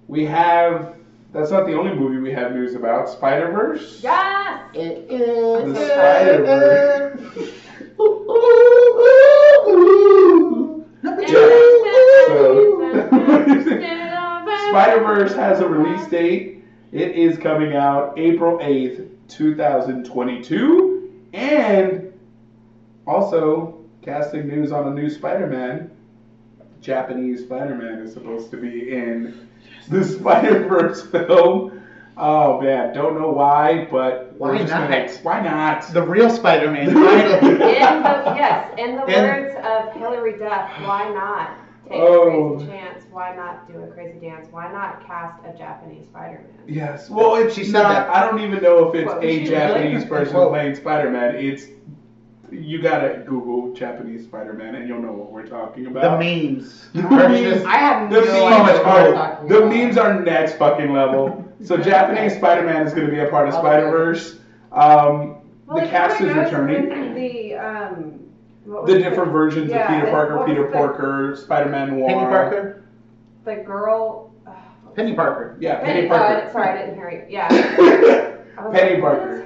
we have. That's not the only movie we have news about. Spider Verse. Yes. It is The Spider Verse. Number Spider Verse has a release date. It is coming out April 8th, 2022. And also, casting news on a new Spider Man. Japanese Spider Man is supposed to be in the Spider Verse film. Oh man, don't know why, but Why not? Gonna, why not? The real Spider-Man. In the, yes, in the In- words of Hilary Duff, why not take Oh. a crazy chance? Why not do a crazy dance? Why not cast a Japanese Spider-Man? Yes. Well, it's She said not. that. I don't even know if it's What, a Japanese really? person playing Spider-Man. It's you gotta Google Japanese Spider-Man and you'll know what we're talking the about. memes. The memes- I have The no memes, idea what you're the about. memes are next fucking level. So Japanese Spider-Man is gonna be a part of Spider-Verse. Um, the cast is returning. The um, what was The it? different versions Yeah, of Peter Parker, Peter was the- Parker, Spider-Man Noir. Penny Parker. The girl. uh, Penny Parker. Yeah, Penny, Penny, Parker. uh, sorry, I didn't hear you. Yeah. Penny like, Parker.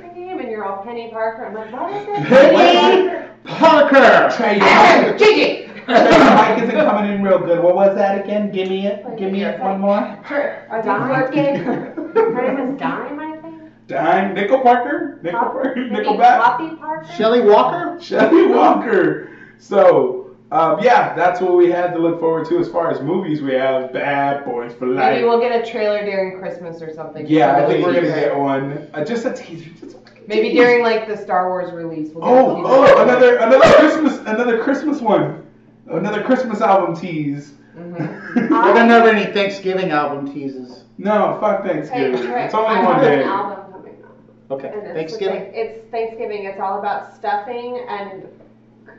What is her name? And you're all Penny Parker. I'm like, what is it? Penny Parker. Trey, Hey, Gigi! Trey, Mike isn't coming in real good. What was that again? Give me it. Give me it one more. Are they Dime. working? Her name is Dime, I think. Dime, Nickel Parker, Nickel Pop- Parker, maybe Nickelback, Poppy Parker. Shelley Walker. Shelley Walker. So, um, yeah, that's what we had to look forward to as far as movies. We have Bad Boys for Life. Maybe we'll get a trailer during Christmas or something. yeah, I think we're gonna get one. Uh, just a teaser. Just a fucking Maybe teaser. during like the Star Wars release. We'll get Oh, oh, another another Christmas another Christmas one, another Christmas album tease. Mhm. Are there never any Thanksgiving album teases? No, fuck Hey, Thanksgiving. It's only I one have day. an album coming up. Okay, And it's Thanksgiving. Like, it's Thanksgiving. It's all about stuffing and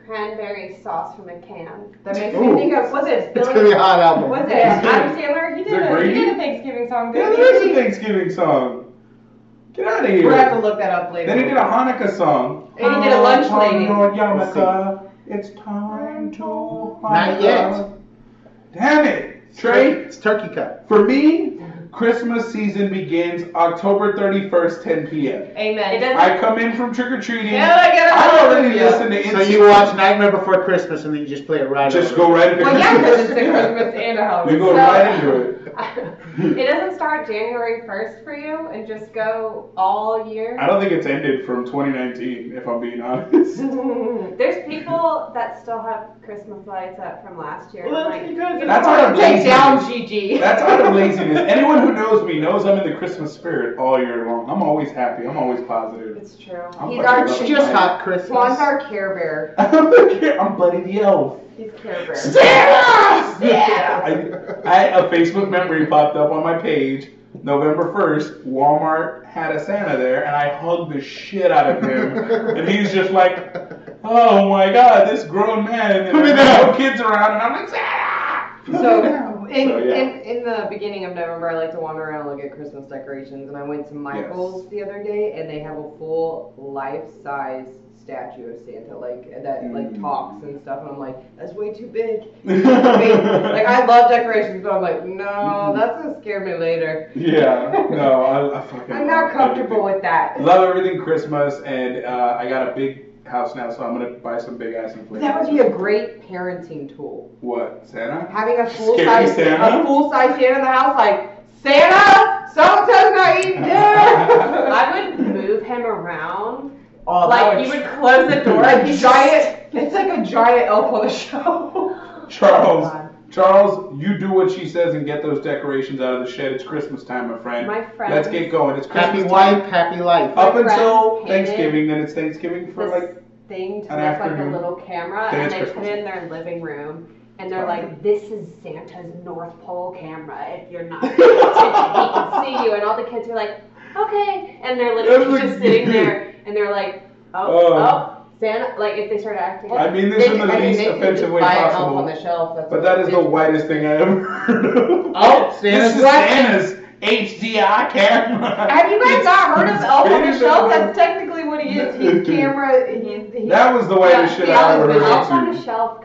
cranberry sauce from a can. That makes Ooh. me think of was it It's gonna be a hot album. Was it Adam Sandler? He did a he did a Thanksgiving song. Yeah, Didn't there is a? Thanksgiving song. Get out of here. We're gonna have to look that up later. Then he did a Hanukkah song. And he did a lunch lady. Lord Yarmulke, It's time to Not yet. Damn it, Trey. It's turkey cut. For me, Christmas season begins October 31st, 10 p.m. Amen. I come in from trick or treating. Hell, I get a I already hallelujah. listen to So you watch Nightmare Before Christmas and then you just play it right Just over. go right into Well, yeah, because Christmas. it's a Christmas and a Halloween. You go So- right into it. it doesn't start January 1st for you and just go all year. I don't think it's ended from 2019, if I'm being honest. There's people that still have Christmas lights up from last year. Well, like, that's because it's That's hard out of to take down laziness. Gigi. That's out of laziness. Anyone who knows me knows I'm in the Christmas spirit all year long. I'm always happy. I'm always positive. It's true. I'm He's our just life. hot Christmas. Swan's our Care Bear. I'm Buddy the Elf. He's Care Bear. I, I, a Facebook memory popped up on my page. November 1st, Walmart had a Santa there, and I hugged the shit out of him. and he's just like, oh my god, this grown man, and Put me there's no down. kids around, and I'm like, Santa! So in, So, yeah. in in the beginning of November, I like to wander around and look at Christmas decorations. And I went to Michael's the other day, and they have a full life-size statue of Santa, like that like Mm. talks and stuff. And I'm like, that's way too big. like I love decorations, but I'm like, no, that's gonna scare me later. yeah, no, I, I fucking I'm not love comfortable everything. with that. Love everything Christmas, and uh, I got a big house now, so I'm gonna buy some big ass inflatable. That would be a great parenting tool. What Santa? Having a full Scary size Santa? a full size Santa in the house, like Santa, so and not eating dinner. I would move him around. Oh, like, you would close the door like and giant. It's like a giant elf on the show. Charles, God. Charles, you do what she says and get those decorations out of the shed. It's Christmas time, my friend. My friend. Let's get going. It's Christmas Happy time. wife, happy life. Up until Thanksgiving, then it's Thanksgiving for this like. thing to an look like a little camera, Then and they Christmas. put it in their living room. And they're like, "This is Santa's North Pole camera. If you're not paying attention, he can see you." And all the kids are like, "Okay," and they're literally just sitting there, and they're like, "Oh, Oh. oh, Santa!" Like if they start acting. I mean this in the I mean, least they offensive way buy an elf possible. on the shelf. That's But what that it is the whitest thing I ever heard of. Oh, Santa's this is what? Santa's HDI camera. Have you guys It's- not heard of it's Elf on the Shelf? than- That's technically what he is. He's camera. He's, he's That was the whitest Yeah, shit yeah, I ever it was heard Elf on of a too. shelf kind of scary.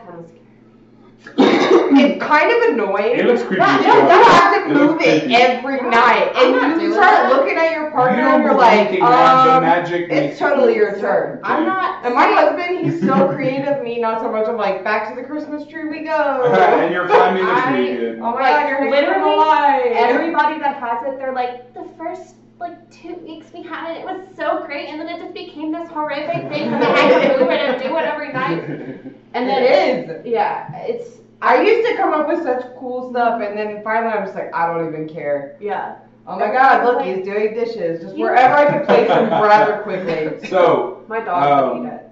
It's kind of annoying. It looks creepy That- as You fuck. have to move it creepy. every night, and you start that. looking at your You partner, don't and you're like, in that, the um, magic it's totally your turn. I'm not. And my husband, he's so creative. Me, not so much. I'm like, back to the Christmas tree we go. and you're climbing the I- tree. Oh my Like, god, you're hanging the literally line. Everybody that has it, they're like, the first like two weeks we had it, it was so great, and then it just became this horrific thing, and I had to move it and do it every night. And then It is. Yeah, it's I used to come up with such cool stuff, and then finally I'm just like, I don't even care. yeah. Oh my god, look, he's doing dishes. Just wherever I can place him rather quickly. So My dog Um, would eat it.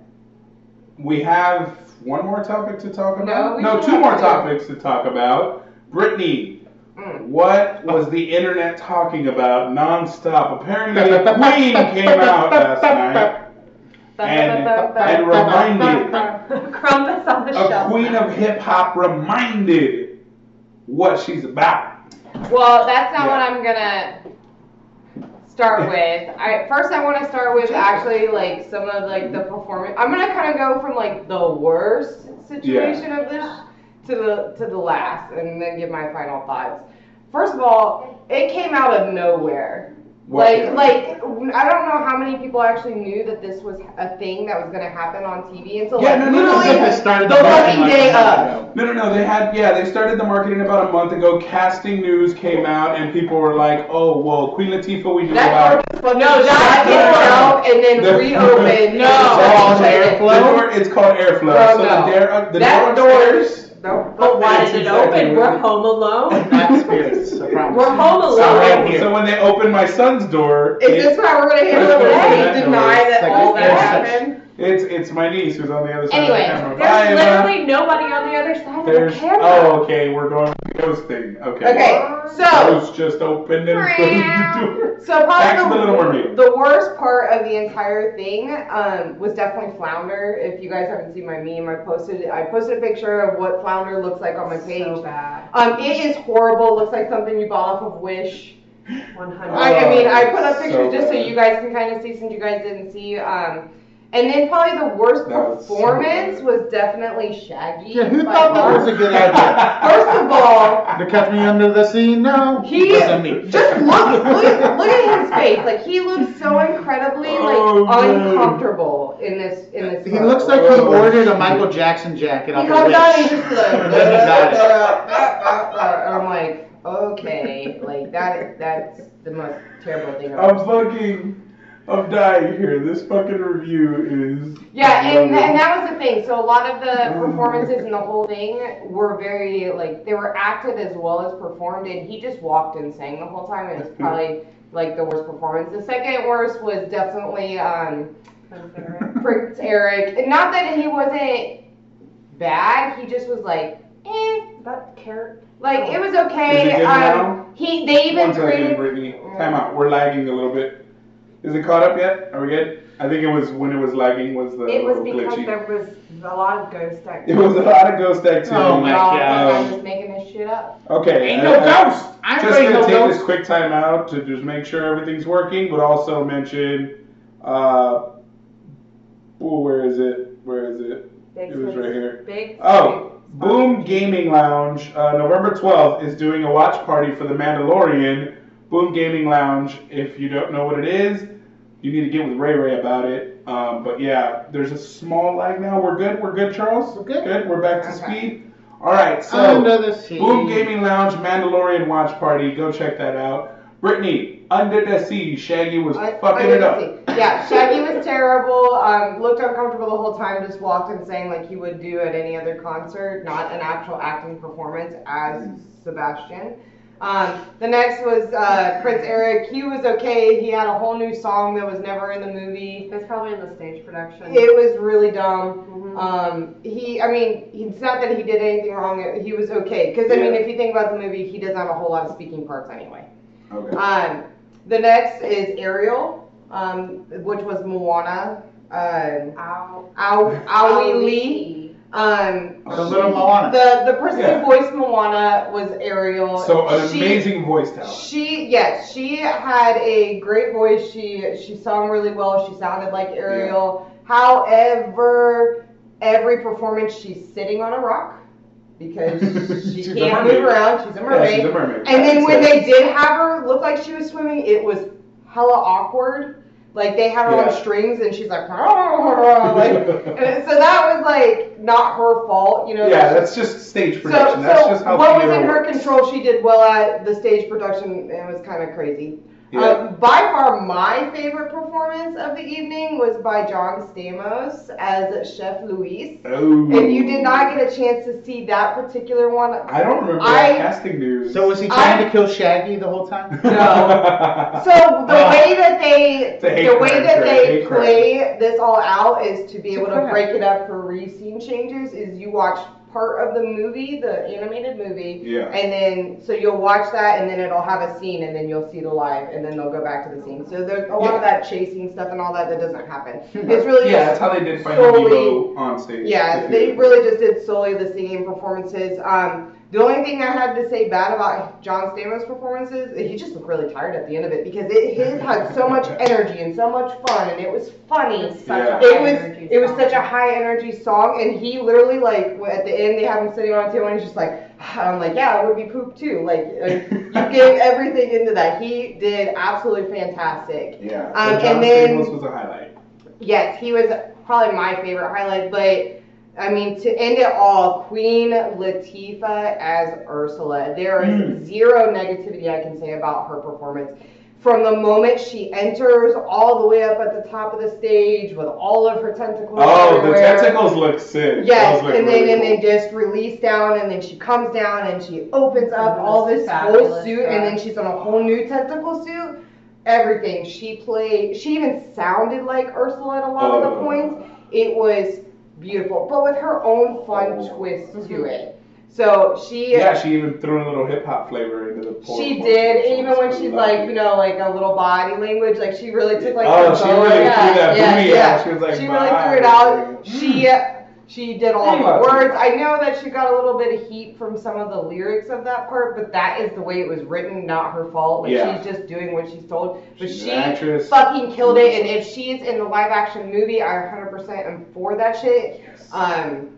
we have one more topic to talk about. No, no two more two. topics to talk about. Brittany, Mm. what was the internet talking about nonstop? Apparently, the Queen came out last night and, and reminded on the a shelf. queen of hip hop reminded what she's about. Well, that's not what I'm gonna start with. I first I want to start with actually like some of like the performance. I'm gonna kind of go from like the worst situation of this to the to the last, and then give my final thoughts. First of all, it came out of nowhere. What Like, like I don't know how many people actually knew that this was a thing that was gonna happen on TV until Yeah, like no, no, no, literally they They started the the fucking marketing day like of. No, no, no. They had, yeah, they started the marketing about a month ago. Casting news came out, and people were like, "Oh, well, Queen Latifah, we knew That about." door just fucking no, shut itself and then The- reopened. No. and It's shut all it. It's called airflow. So no. the, door, uh, the That door upstairs. doors. No, But why did it open? We're home alone. Not spirits, I promise. We're home So alone. right here. So when they opened my son's door, Is it- this how we're gonna handle it? That's what We're that gonna deny that all that happened. It's it's my niece who's on the other side Anyway, of the camera. There's Bye, Emma. literally nobody on the other side There's of the camera. oh okay, we're going with the ghost thing. Okay. Okay, so Ghost just opened and closed the door. so Back to probably the Little Mermaid. the, the worst part of the entire thing um, was definitely flounder. If you guys haven't seen my meme, I posted I posted a picture of what flounder looks like on my page. So bad. Um, it is horrible. Looks like something you bought off of Wish. 100. I, I mean, I put up so pictures just so bad. you guys can kind of see since you guys didn't see. Um, and then probably the worst That was so performance bad. was definitely Shaggy. Yeah, who by thought that was a good idea? First of all, To catch me under the sea? No. he Wasn't me. just look, look, at- look at his face. Like he looks so incredibly like Oh, uncomfortable in this in this. He photo. looks like he oh, ordered a Michael Jackson jacket He comes out and just like, And then he got it. and I'm like, okay, like that. That's the most terrible thing. I've I'm ever fucking I'm dying here. This fucking review is Yeah, and, and that was the thing. So a lot of the performances and the whole thing were very like they were acted as well as performed, and he just walked and sang the whole time. It was probably like the worst performance. The second worst was definitely um, Prince Eric. And not that he wasn't bad, he just was like, eh, That carrot. like it was Is it okay. good Um, now? he they even One second, created. Brittany. Time out. We're lagging a little bit. Is it caught up yet? Are we good? I think it was when it was lagging was the It was little because glitchy. there was a lot of ghost It activity. was a lot of ghost activity. Oh my Y'all God. I'm just making this shit up. Okay. Ain't I- no I- ghost. I Just ain't gonna no take this quick time out to just make sure everything's working, but also mention, uh, oh, where is it? Where is it? Big It was right here. Big. Oh, Boom Gaming Lounge, uh, November 12th, is doing a watch party for The Mandalorian. Boom Gaming Lounge, if you don't know what it is, you need to get with Ray Ray about it. Um, but yeah, there's a small lag now. We're good? We're good, Charles? We're good. Good? We're back to Okay. speed? All right, so. Under the sea. Boom Gaming Lounge, Mandalorian Watch Party. Go check that out. Brittany, Under the Sea. Shaggy was I- fucking I it up. didn't see. Yeah, Shaggy was terrible. Um, looked uncomfortable the whole time. Just walked and sang like he would do at any other concert, not an actual acting performance as Sebastian. Um, the next was uh, Prince Eric. He was okay. He had a whole new song that was never in the movie. That's probably in the stage production. It was really dumb. Mhm. Um, he, I mean, it's not that he did anything wrong. He was okay. Because I mean, if you think about the movie, he doesn't have a whole lot of speaking parts anyway. Okay. Um, the next is Ariel, um, which was Moana. Um, Ow. Ow, Owie Lee. Um, The little Moana. the the person Yeah. who voiced Moana was Ariel. So, an She- amazing voice talent. She yes, she had a great voice. She she sung really well. She sounded like Ariel. However, every performance she's sitting on a rock because she She's a can't mermaid. move around. She's a Yeah, mermaid. she's a mermaid. And then when they did have her look like she was swimming, it was hella awkward. Like they had her Yeah. on strings and she's like, like and so that was like not her fault, you know. yeah, that's that's just stage so, production. that's so just how what was theater in her works. control, she did well at the stage production. It was kind of crazy. Yeah. Uh, by far, my favorite performance of the evening was by John Stamos as Chef Louis. Oh. If you did not get a chance to see that particular one, I don't remember I- that casting news. So was he trying I- to kill Shaggy the whole time? No. So the way that they It's a hate the way that they play this all out is to be able to break it up for re-scene changes. Is you watch part of the movie, the animated movie, Yeah. and then so you'll watch that, and then it'll have a scene, and then you'll see the live, and then they'll go back to the scene. So there's a lot of that chasing stuff and all that that doesn't happen. It's really yeah, that's how they did Finding solely- Nemo on stage. yeah, they really just did solely the singing performances. Um, the only thing I had to say bad about John Stamos' performances, he just looked really tired at the end of it because it his had so much energy and so much fun and it was funny. It's such Yeah. a It was it was such a high energy song and he literally like at the end they have him sitting on a table and he's just like I'm like yeah it would be poop too like uh, you gave everything into that he did absolutely fantastic Yeah. Um, John and then- Stamos was a highlight. Yes, he was probably my favorite highlight, but I mean, to end it all, Queen Latifah as Ursula. There is Mm. zero negativity I can say about her performance. From the moment she enters all the way up at the top of the stage with all of her tentacles. Oh, the tentacles look sick. Yes, Those look and then really and cool. then just release down, and then she comes down and she opens up It all this whole fabulous, suit, and then she's on a whole new tentacle suit. Everything she played, she even sounded like Ursula at a lot of the Oh. points. It It was beautiful, but with her own fun Oh. twist to mm-hmm. it. So she Yeah, she even threw in a little hip hop flavor into the. poor- she poor did, songs. even when she's love like, you know, like a little body language, like she really took like Oh, she bow- really threw yeah, that yeah, booty yeah. out. She was like, she really threw it out. Mm-hmm. She she did all the words. I know that she got a little bit of heat from some of the lyrics of that part, but that is the way it was written, not her fault. Like Yeah. she's just doing what she's told. But She's she fucking killed it, and if she's in the live action movie, I 100% am for that shit. Um,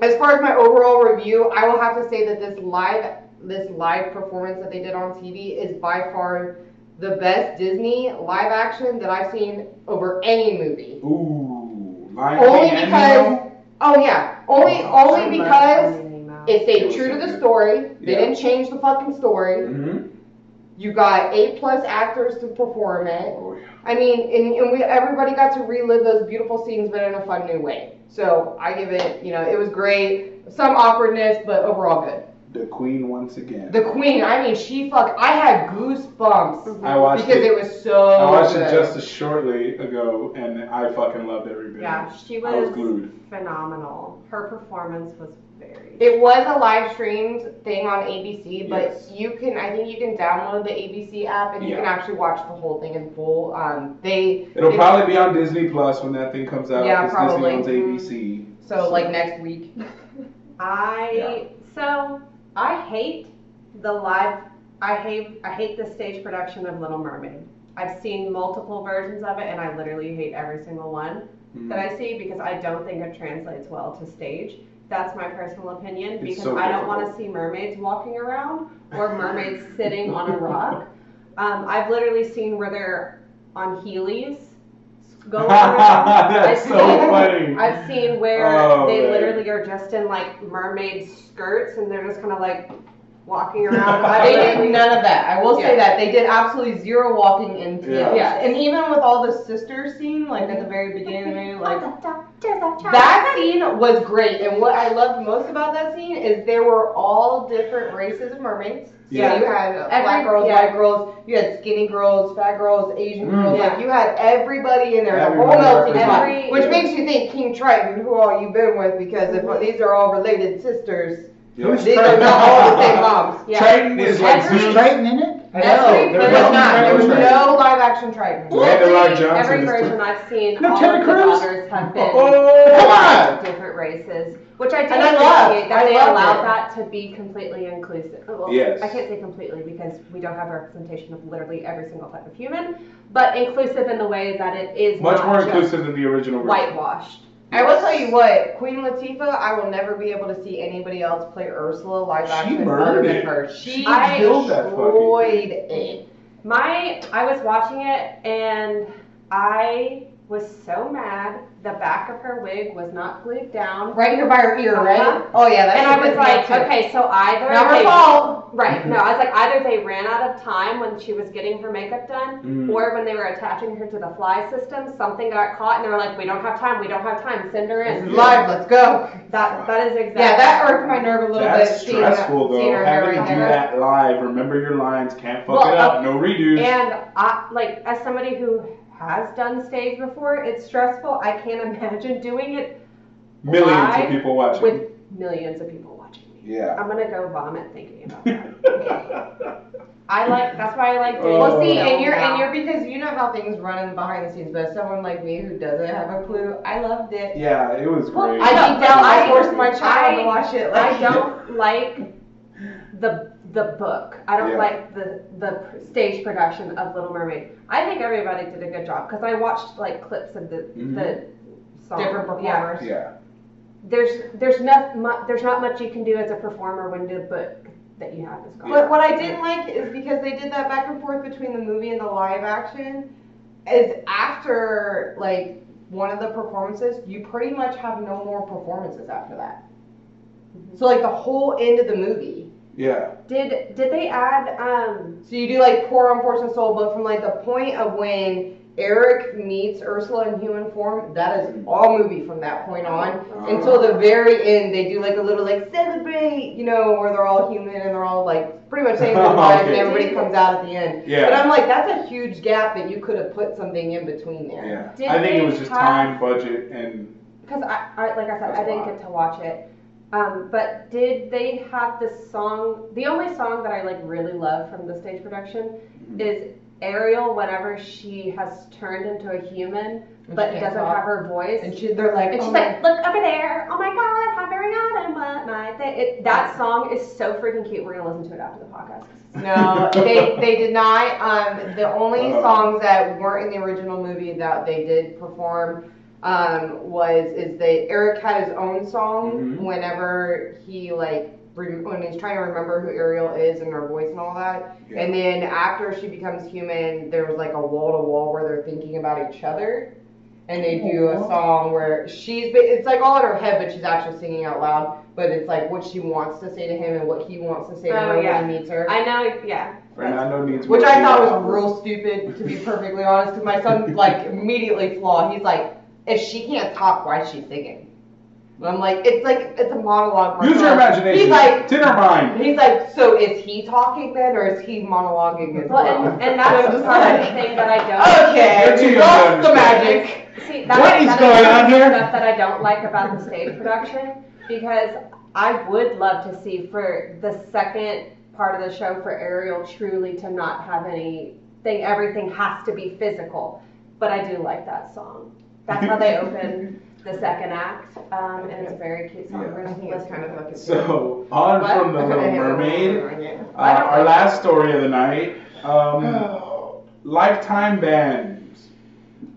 as far as my overall review, I will have to say that this live this live performance that they did on TV is by far the best Disney live action that I've seen over any movie. Ooh, Lion Only because? Oh yeah, only only because it It stayed true to the good. story. They Yeah. didn't change the fucking story. Mhm. You got A plus actors to perform it. Oh yeah. I mean, and, and we everybody got to relive those beautiful scenes, but in a fun new way. So I give it, you know, it was great. Some awkwardness, but overall good. The Queen once again. The Queen, I mean, she fuck. I had goosebumps I watched because it. it was so. I watched good. it just a shortly ago, and I fucking loved every bit. Yeah, of it. she I was was glued. phenomenal. Her performance was very. It was a live streamed thing on ABC, but Yes. you can, I think you can download the ABC app and you can actually watch the whole thing in full. Um, they. It'll they- probably be on Disney Plus when that thing comes out. Yeah, 'cause probably. Disney owns ABC. So like next week. I so I hate the live. I hate I hate the stage production of Little Mermaid. I've seen multiple versions of it, and I literally hate every single one Mm. that I see because I don't think it translates well to stage. That's my personal opinion It's because so I don't want to see mermaids walking around or mermaids sitting on a rock. Um, I've literally seen where they're on Heelys going around. That's I've so seen- funny. I've seen where Oh, they man. literally are just in like mermaid skirts and they're just kind of like walking around. They did none of that. I will say that they did absolutely zero walking in Yeah. Yeah. And even with all the sister scene, like at the very beginning of the movie, like that scene was great. And what I loved most about that scene is there were all different races of mermaids. Yeah. You had uh, Every- black girls, yeah. white girls, you had skinny girls, fat girls, Asian Mm. girls. Yeah. Like you had everybody in there, the whole melting pot. Every- Which makes you think King Triton, who all you've been with, because if these are all related sisters, Yes. these are not all the same moms. Yeah. Triton is like Triton in it? I No, know. there There was was not. There was no live action Triton. Randy Every, Rock Johnson every is version too- I've seen, No, all Terry of the Crews? daughters have been Oh, come on. different races, which I do And I appreciate love- that I they love allowed it. that to be completely inclusive. Well, Yes. I can't say completely because we don't have a representation of literally every single type of human, but inclusive in the way that it is Much not more just inclusive than the original version. whitewashed. I will tell you what, Queen Latifah, I will never be able to see anybody else play Ursula live She action murdered other than it. her. She I- killed that fucking destroyed it. My, I was watching it and I was so mad. The back of her wig was not glued down. Right here by her ear, Uh-huh. right? Oh yeah, that's right. And I was like, okay, so either Not her they- fault. Right. No, I was like, either they ran out of time when she was getting her makeup done, Mhm. or when they were attaching her to the fly system, something got caught, and they were like, we don't have time, we don't have time, send her This is in. live, let's go. That that is exactly. Yeah, that irked my nerve a little That's bit. seeing that- stressful seeing though. her hair Having to do there. that live. Remember your lines. Can't fuck Well, it up. uh, No redos. And I like as somebody who has done stage before, it's stressful. I can't imagine doing it Millions live of people watching. with millions of people watching me. yeah. I'm gonna go vomit thinking about that. I like that's why I like doing. Oh. Well, see, film and you're now. and you're because you know how things run in behind the scenes, but someone like me who doesn't have a clue, I loved it. Yeah, it was Well, great. I No, deep down, I I- forced my child I- to watch it. I don't like the the book. I don't Yeah. like the the stage production of Little Mermaid. I think everybody did a good job because I watched like clips of the Mhm. the song. different performers. yeah. yeah. There's there's not mu- there's not much you can do as a performer when the book that you have is gone. But what I didn't like is because they did that back and forth between the movie and the live action. Is after like one of the performances, you pretty much have no more performances after that. So like the whole end of the movie. Yeah. Did did they add um So you do like poor unfortunate soul, but from like the point of when Eric meets Ursula in human form, that is all movie from that point on until the very end. They do like a little like celebrate, you know, where they're all human and they're all like pretty much saying goodbye, and everybody comes out at the end. Yeah. But I'm like, that's a huge gap that you could have put something in between there. Yeah. Did I think it was just have- time, budget, and because I, I, like I said, That's I didn't get to watch it. Um, but did they have the song? The only song that I like really love from the stage production Mm-hmm. is Ariel. Whenever she has turned into a human, And but she doesn't talk. have her voice, And she, they're like, and she's oh like, look over there. Oh my God, how very odd and what my thing. It, that song is so freaking cute. We're gonna listen to it after the podcast. No, they they did not. Um, the only songs that weren't in the original movie that they did perform um, was is that Eric had his own song Mhm. whenever he like rem- when he's trying to remember who Ariel is and her voice and all that. And then after she becomes human, there was like a wall to wall where they're thinking about each other. And they do a song where she's, it's like all in her head, but she's actually singing out loud. But it's like what she wants to say to him and what he wants to say to Oh, her yeah. when he meets her. I know, yeah. Fernando needs Which I thought was real stupid, to be perfectly honest, because my son like immediately flawed. He's like, if she can't talk, why is she singing? And I'm like, it's like it's a monologue. Use your imagination. He's like, it's in our mind. he's like, so is he talking then, or is he monologuing as Well, well? and, and that's I'm the just part of the thing that I don't. You're Okay, young to lost the magic. See, that, What is that going some on here? Stuff that I don't like about the stage production because I would love to see for the second part of the show for Ariel truly to not have anything. Everything has to be physical, but I do like that song. That's how they open the second act, um, and it's a very cute song. Yeah. We're I think it's kind of fucking. So on What? from the Little Mermaid. Uh, our last story of the night. Um, lifetime bans.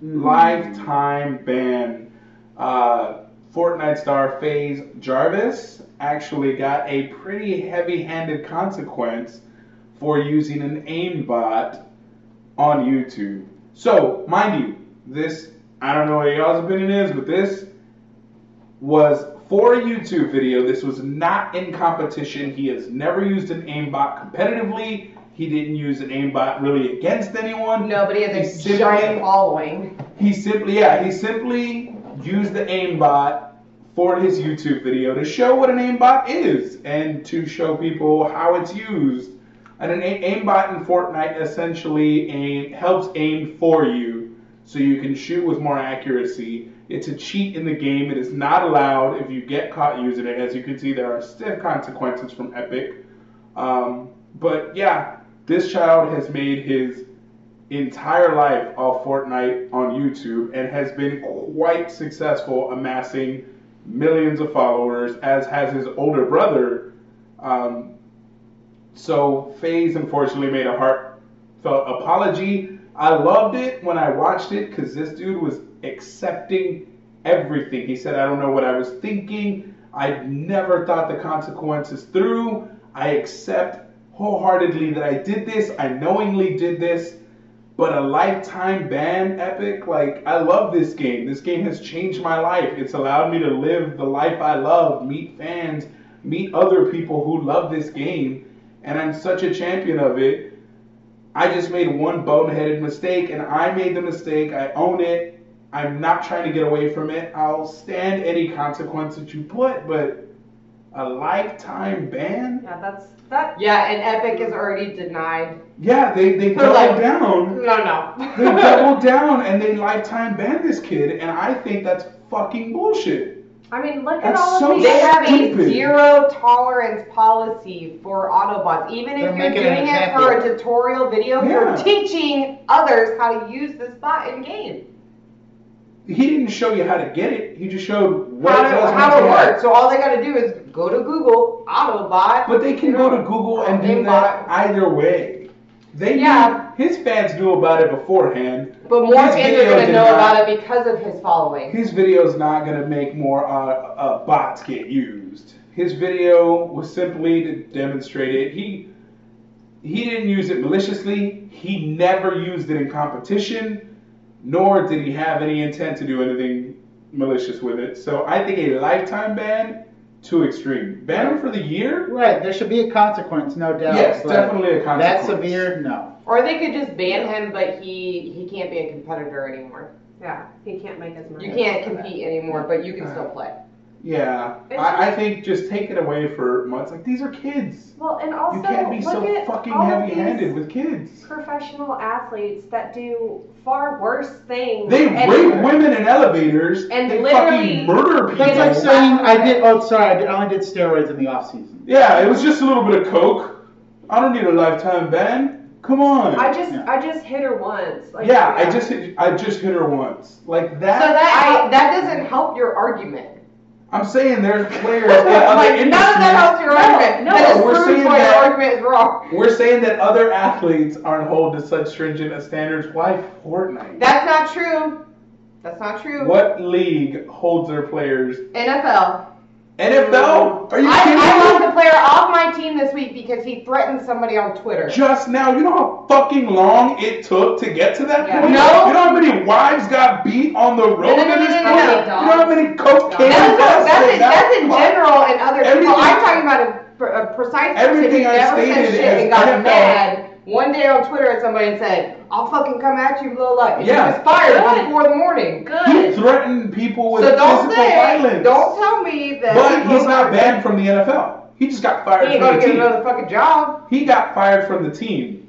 Lifetime ban. Uh, Fortnite star FaZe Jarvis actually got a pretty heavy-handed consequence for using an aimbot on YouTube. So, mind you, this I don't know what y'all's opinion is, but this was for a YouTube video. This was not in competition. He has never used an aimbot competitively. He didn't use an aimbot really against anyone. No, but he has a simply- giant following. He simply, yeah, he simply used the aimbot for his YouTube video to show what an aimbot is and to show people how it's used. And an aimbot in Fortnite essentially aim, helps aim for you so you can shoot with more accuracy. It's a cheat in the game. It is not allowed if you get caught using it. As you can see, there are stiff consequences from Epic. Um, but yeah, this child has made his entire life off Fortnite on YouTube and has been quite successful, amassing millions of followers, as has his older brother. Um, so FaZe unfortunately made a heartfelt apology. I loved it when I watched it because this dude was accepting everything. He said, I don't know what I was thinking. I never thought the consequences through. I accept wholeheartedly that I did this. I knowingly did this. But a lifetime ban, Epic, like, I love this game. This game has changed my life. It's allowed me to live the life I love, meet fans, meet other people who love this game. And I'm such a champion of it. I just made one boneheaded mistake, and I made the mistake. I own it. I'm not trying to get away from it. I'll stand any consequence that you put, but a lifetime ban? Yeah, that's that. Yeah, and Epic is already denied. Yeah, they, they doubled like- down. No, no. They doubled down and they lifetime banned this kid, and I think that's fucking bullshit. I mean, look at That's all so of these. They have a Stupid. zero tolerance policy for Autobots. Even They're if you're making an doing it for a example. tutorial video, Yeah. you're teaching others how to use this bot in game. He didn't show you how to get it. He just showed what How, it does to, how once it you have works. So all they gotta do is go to Google, Autobot. But they can go to Google and do Aimbot. that either way. They Yeah. knew, his fans knew about it beforehand. But more His fans are gonna know not- about it because of his following. His video's not gonna make more uh, uh, bots get used. His video was simply to demonstrate it. He he didn't use it maliciously. He never used it in competition, nor did he have any intent to do anything malicious with it. So I think a lifetime ban too extreme. Ban him for the year. Right, there should be a consequence, no doubt. Yes, definitely a consequence. That severe, no. Or they could just ban him, but he he can't be a competitor anymore. Yeah, he can't make as much. You can't compete anymore, but you can still play. Yeah, I, I think just take it away for months. Like these are kids. Well, and also You can't be look so at fucking all heavy-handed these with kids. professional athletes that do far worse things. They and, rape women in elevators. And they fucking murder people. That's like saying I did. Oh, sorry, I, did, I only did steroids in the off season. Yeah, it was just a little bit of coke. I don't need a lifetime ban. Come on. I just Yeah. I just hit her once. Like, yeah, I just hit, I just hit her once. Like that. So that. that that doesn't help your argument. I'm saying there's players in other like, industries. none of that helps your argument. no, that just we're saying why that- your argument is wrong. We're saying that other athletes aren't held to such stringent standards. Why Fortnite? That's not true. That's not true. what league holds their players? NFL. NFL? Are you I, kidding I me? lost a player off my team this week because he threatened somebody on Twitter. Just now, you know how fucking long it took to get to that Yeah. point? No. You know how many wives got beat on the road No, no, no, this no, no, point? no. You know how many cocaine That's, deaths that's, in in, that's in general and other people. Everything- I'm talking about a, a precise person Everything I never said stated shit and got NFL. mad one day on Twitter at somebody and said, I'll fucking come at you, blah, blah, blah. And Yeah. He was fired Good. at 4 in the morning. Good. He threatened people with So don't physical say, violence. don't tell me that. But he's not banned from the NFL. He just got fired He ain't from gonna the get team. another fucking job. He got fired from the team.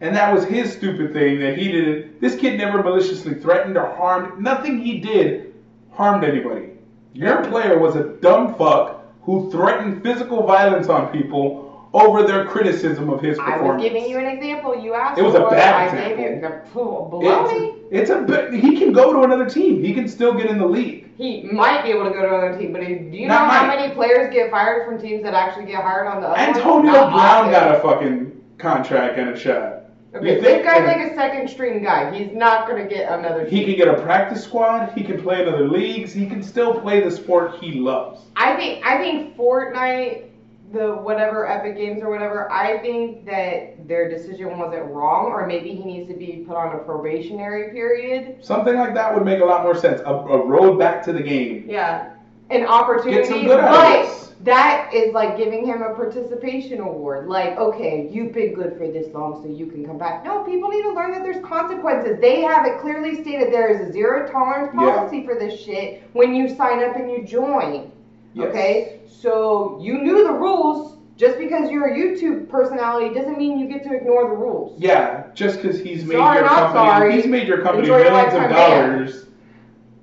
And that was his stupid thing that he didn't. This kid never maliciously threatened or harmed. Nothing he did harmed anybody. Your player was a dumb fuck who threatened physical violence on people over their criticism of his performance. I was giving you an example. You asked It was a bad I gave you It's, baloney. it's a. He can go to another team. He can still get in the league. He might be able to go to another team, but do you know Not how many players get fired from teams that actually get hired on the other? Antonio Brown often. got a fucking contract and a shot. Okay, You this think- guy's like a second string guy. He's not gonna get another. He team. can get a practice squad. He can play in other leagues. He can still play the sport he loves. I think I think Fortnite, the whatever Epic Games or whatever. I think that their decision wasn't wrong, or maybe he needs to be put on a probationary period. Something like that would make a lot more sense. A, a road back to the game. Yeah, an opportunity. Get some good but that is like giving him a participation award. Like, okay, you've been good for this long, so you can come back. No, people need to learn that there's consequences. They have it clearly stated there is a zero tolerance Yeah. policy for this shit when you sign up and you join. Yes. Okay, so you knew the rules. Just because you're a YouTube personality doesn't mean you get to ignore the rules. Yeah, just because he's made Sorry, your company, sorry. he's made your company Enjoy your millions of dollars,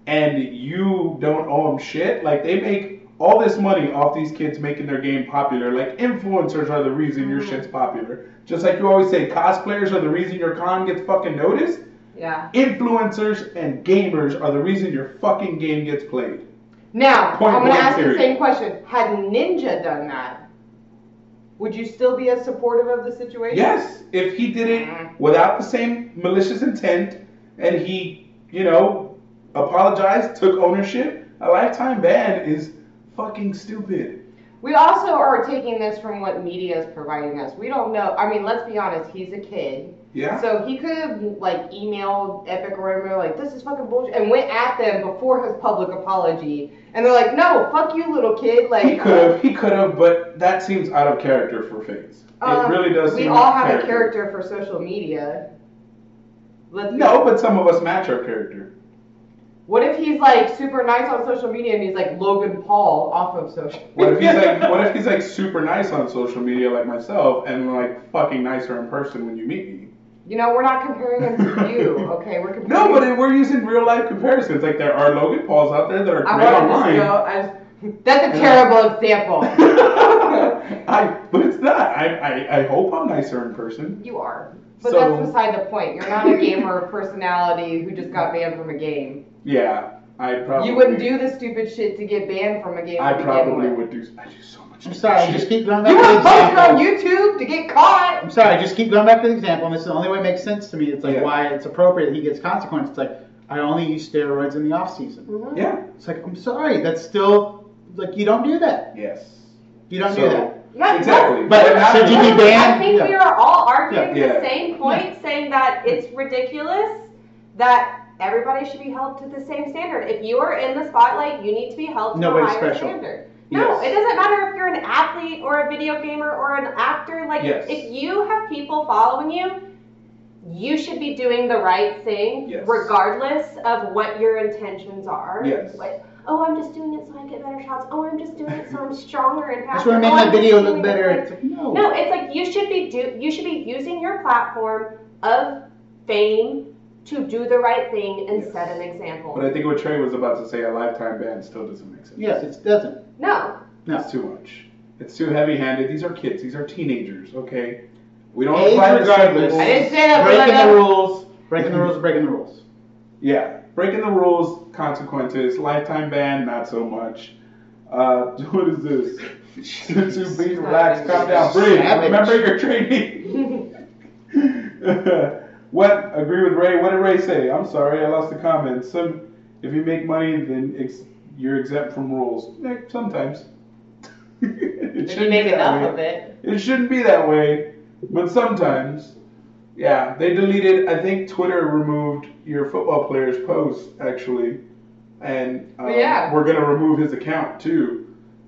and you don't owe him shit. Like they make all this money off these kids making their game popular. Like influencers are the reason your Mm-hmm. shit's popular. Just like you always say, cosplayers are the reason your con gets fucking noticed. Yeah. Influencers and gamers are the reason your fucking game gets played. Now, Point I'm going to ask period. the same question. Had Ninja done that, would you still be as supportive of the situation? Yes, if he did Mm-hmm. it without the same malicious intent and he, you know, apologized, took ownership, a lifetime ban is fucking stupid. We also are taking this from what media is providing us. We don't know. I mean, let's be honest. He's a kid. Yeah. So he could have like emailed Epic or whatever, like this is fucking bullshit, and went at them before his public apology. And they're like, no, fuck you, little kid. Like he could have, he could have, but that seems out of character for FaZe. um, it really does We seem all have a character for social media. Let's No, but some of us match our character. What if he's like super nice on social media and he's like Logan Paul off of social? Media? What if he's like, what if he's like super nice on social media like myself and like fucking nicer in person when you meet me? You know, we're not comparing him to you, okay? We're comparing. No, but it, we're using real life comparisons. Like there are Logan Pauls out there that are I great want to just online. go. I just, that's a terrible example. I, but it's not. I, I, I hope I'm nicer in person. You are, but So- that's beside the point. You're not a gamer personality who just got banned from a game. Yeah, I probably. You wouldn't do the stupid shit to get banned from a game. I to begin probably with. would do. I do so much. I'm sorry, just keep going back You to the would post it on example. YouTube to get caught. I'm sorry, just keep going back to the example, and this is the only way it makes sense to me. It's like Yeah. why it's appropriate that he gets consequences. It's like I only use steroids in the off season. Mm-hmm. Yeah. It's like I'm sorry, that's still like you don't do that. Yes. You don't So- do that. Yeah, Exactly. But But should you be banned? I banned? think Yeah. we are all arguing Yeah. the same point, saying that it's ridiculous that everybody should be held to the same standard. If you are in the spotlight, you need to be held to Nobody's a higher special. standard. No, Yes. it doesn't matter if you're an athlete or a video gamer or an actor. Like, Yes. if you have people following you, you should be doing the right thing, Yes. regardless of what your intentions are. Yes. Like, oh, I'm just doing it so I get better shots. Oh, I'm just doing it so I'm stronger and faster. That's what made oh, my video look better. like, no. no, it's like you should be do you should be using your platform of fame to do the right thing and Yes. set an example. But I think what Trey was about to say, a lifetime ban still doesn't make sense. Yes, it doesn't. no. No. It's too much. It's too heavy-handed. These are kids. These are teenagers. Okay. We don't Age apply the regardless. I didn't say that, Breaking Belinda. the rules. Breaking the rules. Breaking the rules. Yeah, breaking the rules, consequences. Lifetime ban, not so much. Uh, what is this? to be relaxed, calm down, breathe. Savage. Remember your training. what? Agree with Ray. What did Ray say? I'm sorry, I lost the comment. Some, if you make money, then ex- you're exempt from rules. Eh, Sometimes. it If you shouldn't make be that enough way. of it. It shouldn't be that way, but sometimes, yeah, they deleted. I think Twitter removed your football player's post actually, and um, Yeah. we're gonna remove his account too.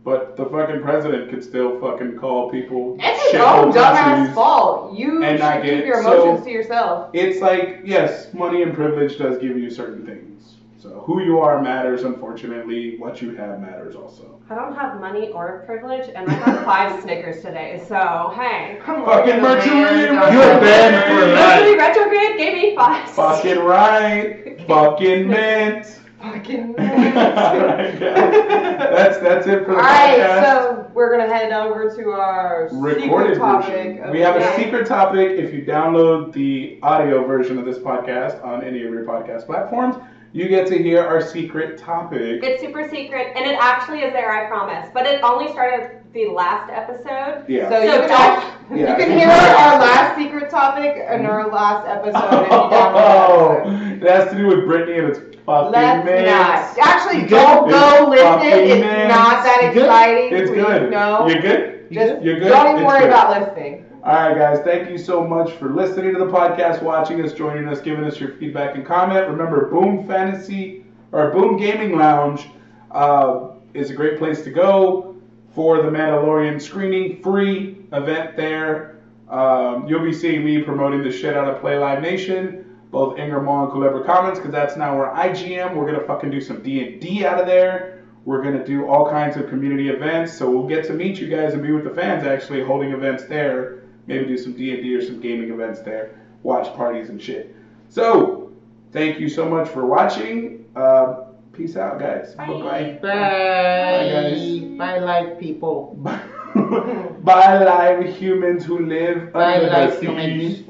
But the fucking president could still fucking call people. It's his own dumbass fault. You and not should get keep it. your So- emotions to yourself. It's like yes, money and privilege does give you certain things. So who you are matters. Unfortunately, what you have matters also. I don't have money or privilege, and I got five Snickers today. So hey, come Fucking Mercury, You're banned for life. Mercury retrograde gave me five. Fucking right. Fucking mint. Fucking. Alright, guys. That's that's it for the Alright, podcast. so we're gonna head over to our Recorded secret topic. version. We have the a secret topic. If you download the audio version of this podcast on any of your podcast platforms, you get to hear our secret topic. It's super secret, and it actually is there, I promise. But it only started the last episode. Yeah. So, you, can don't- Yeah. you can hear our last secret topic in our last episode if you download that Oh, episode. it has to do with Brittany and it's fucking Let's mix. not. Actually, don't go listen. It's mix. not that You good? exciting. It's Please, good. No. You're good? Just You're good? don't even It's worry good. about listening. All right, guys. Thank you so much for listening to the podcast, watching us, joining us, giving us your feedback and comment. Remember, Boom Fantasy or Boom Gaming Lounge uh, is a great place to go for the Mandalorian screening, free event there. Um, you'll be seeing me promoting the shit out of Play Live Nation, both Ingram and Culebra Commons, because that's now where I GM. We're gonna fucking do some D and D out of there. We're gonna do all kinds of community events, so we'll get to meet you guys and be with the fans actually holding events there. Maybe do some D and D or some gaming events there, watch parties and shit. So, thank you so much for watching. Uh, peace out, guys. Bye. Bye Bye. guys. Bye, life people. bye. Bye, live humans who live Bye, under the life sea. humans.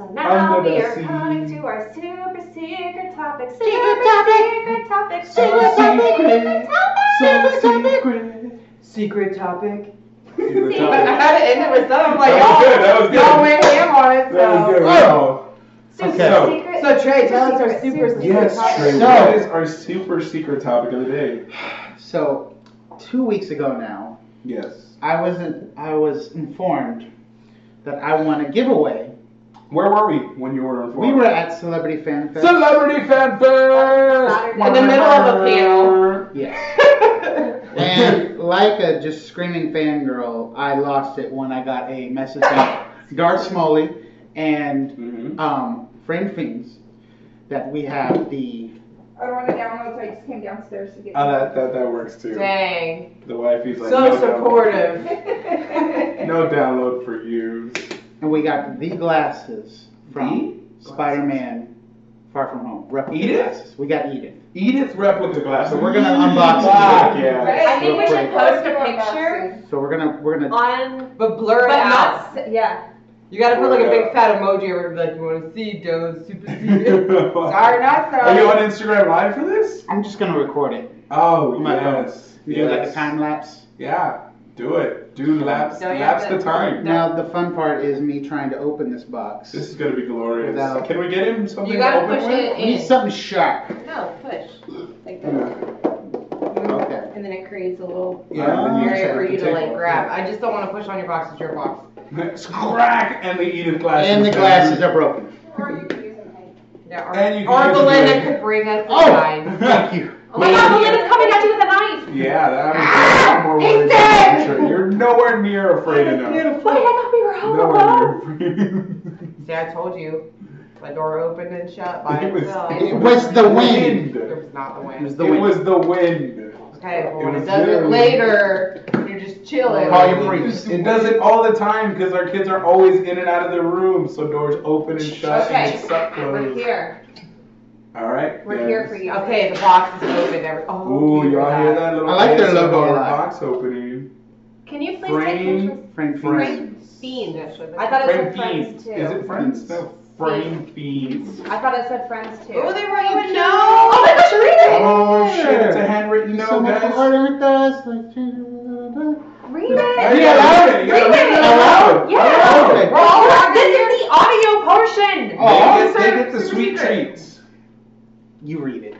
So now Under we are sea. coming to our super secret topic. Super Secret topic. Secret topic. Secret Super topic. secret topic. So secret. Secret topic. Secret I had to end it with something. I'm like, That y'all, good, that was good. y'all went ham on it. That was So. good. Oh. Super Okay. secret. So Trey, tell us our Super super secret. secret Yes, topic. Trey. So- What is our super secret topic of the day? So, two weeks ago now, Yes. I wasn't. I was informed that I won a giveaway. Where were we when you were informed? We were at Celebrity Fan Fest. Celebrity Fan Fest! In the middle of a panel. Yes. And like a just screaming fangirl, I lost it when I got a message from Darth Smalley and Mhm. um, Frame Fiends that we have the. I don't want to download, so I just came downstairs to get. Oh, that, that, that works too. Dang. The wifey's like, So no download. supportive. No download for you. And we got the glasses from Spider Man Far From Home. Replica Edith? glasses. We got Edith. Edith replica glasses. So we're gonna unbox Fuck it. yeah. I think we should quick. post a picture So we're gonna we're gonna on, But blur but it out. not, yeah. You gotta put like a big fat emoji over it, like you want to see those super secret. Sorry, not sorry. Are you on. Instagram Live for this? I'm just gonna record it. Oh, On my phone. yes. We do like a time lapse. Yeah, do it. Do laps, Don't you laps have to- the time. Now the fun part is me trying to open this box. This is gonna be glorious. Without- Can we get him something You gotta to open push with? it I need in. something sharp. No, push. Like Yeah. that. Mm-hmm. Okay. And then it creates a little. Yeah, and then you Area set for up you the to like table. grab. I just don't want to push on your box. It's your box. Crack and the Edith glasses. And the glasses are broken. Or you can use an egg. Yeah, or, And you can or use a Belinda blade. could bring us the Oh, sign. thank you. Oh my god, Belinda's coming at you with a knife! Yeah, that is a lot more He's worried dead! about the future. You're nowhere near afraid enough. Wait, I thought we were home Nowhere alone. near afraid. See, I told you. My door opened and shut by It was, itself. It was the wind. It was not the It wind. was the It was the wind. Okay, well, It when it was does it later, you're just chilling. Call your priest. It does it all the time because our kids are always in and out of their room, so doors open and shut Okay, and suck We're here. All right. We're here for you. Okay, the box is open. Every, oh, Ooh, look y'all hear that little I like their ASMR logo a lot. box opening? Can you please take Frame, pictures? Frame frame, Fiends. I thought it frame said friends fiends. too. Is it friends? No, frame fiends. I thought it said friends too. Oh, they were even no. Oh my gosh, read it. Oh shit! It's a handwritten note, so much guys. harder with us. Like, Read it. You gotta read it. You Read read it it. out. Yeah. Okay. We're all this is the audio portion. Oh, They get, they get the sweet treats. You read it.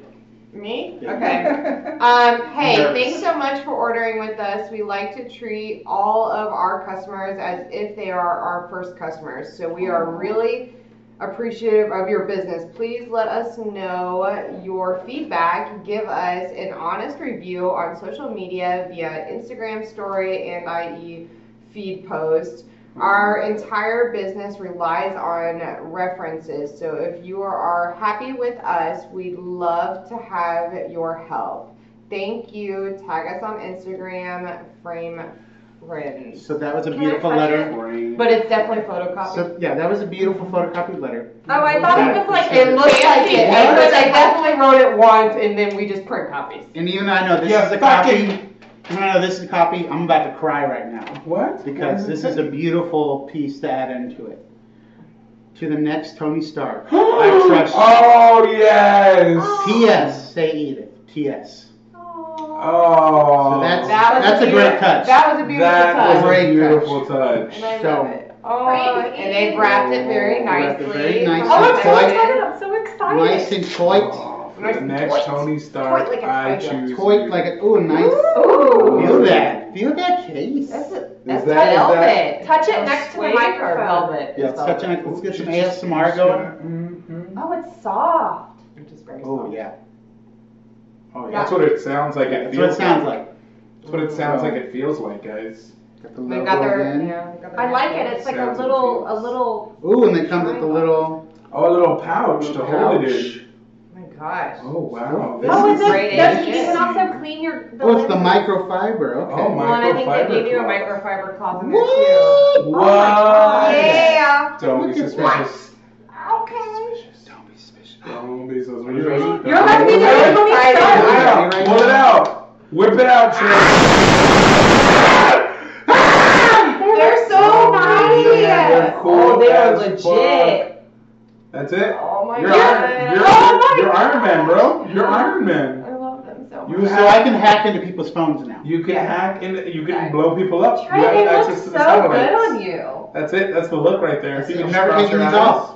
Me? Yeah. Okay. Um, hey, thanks so much for ordering with us. We like to treat all of our customers as if they are our first customers. So we are really appreciative of your business. Please let us know your feedback. Give us an honest review on social media via Instagram story and IG feed post. Our entire business relies on references. So if you are happy with us, we'd love to have your help. Thank you. Tag us on Instagram, frame friends. So that was a Can I beautiful touch letter. Frame. But it's definitely photocopied. So yeah, that was a beautiful photocopied letter. Oh, I thought it was like it looks like it, What? because I definitely wrote it once and then we just print copies. And even though I know this Yeah, is a fucking- copy, even though I know this is a copy, I'm about to cry right now What? because this is a beautiful piece to add into it. To the next Tony Stark, I oh trust you. Oh, yes. T.S. Say Edith. T.S. Oh. So that's- That was That's a great touch. That was a beautiful that touch. was a Great beautiful touch. And I So- love it. Oh, and they wrapped it very oh, Wrapped it nicely. very nicely. Oh, I'm so excited. I'm so excited. Nice and toit. For Nice the next. Tony Stark, Toit like a I tiger. choose Toit you. like a ooh nice. Ooh. Feel that. Feel that case. That's a, Is that's that- is velvet. that- Touch it next to the Suede or microphone. velvet? Yeah, It's it's touching velvet. it. Let's get some ASMR going. Mhm. Oh, it's soft. Which is very Oh soft. yeah. Oh yeah. That's what it sounds like. it That's what it feels sounds like. That's what it sounds like. It feels like, guys. Got the They logo got their, again. yeah, they got their I like it. It's like a Sounds little, a little. Ooh, and it comes with the little. Oh, a little pouch to hold it in. pouch. My gosh. Oh wow. Oh, this oh, is and great does- idea. you can also clean your. The Oh, it's the lenses. microfiber. Okay. Oh my- Well, and I think Microfiber they gave you a cloth. microfiber cloth in there too. What? Oh what? Yeah. Don't be Look at suspicious. Okay. Don't be suspicious. Don't be suspicious. Are you ready? You're allowed to be there. Let me Excited. start. Pull it out. Ready? Pull it out. Whip it out, Trey. They're so oh, nice. They're cool oh, they are as legit. That's it. Oh my You're, god. you're, oh you're my Iron Man, bro. You're Iron Man. I love them so much. You So I can hack into people's phones now. You can Yeah. hack and you can Okay. blow people up. Trey, you have they access so to the good satellites. on you. That's it. That's the look right there. I've You can never cross taken these eyes. off.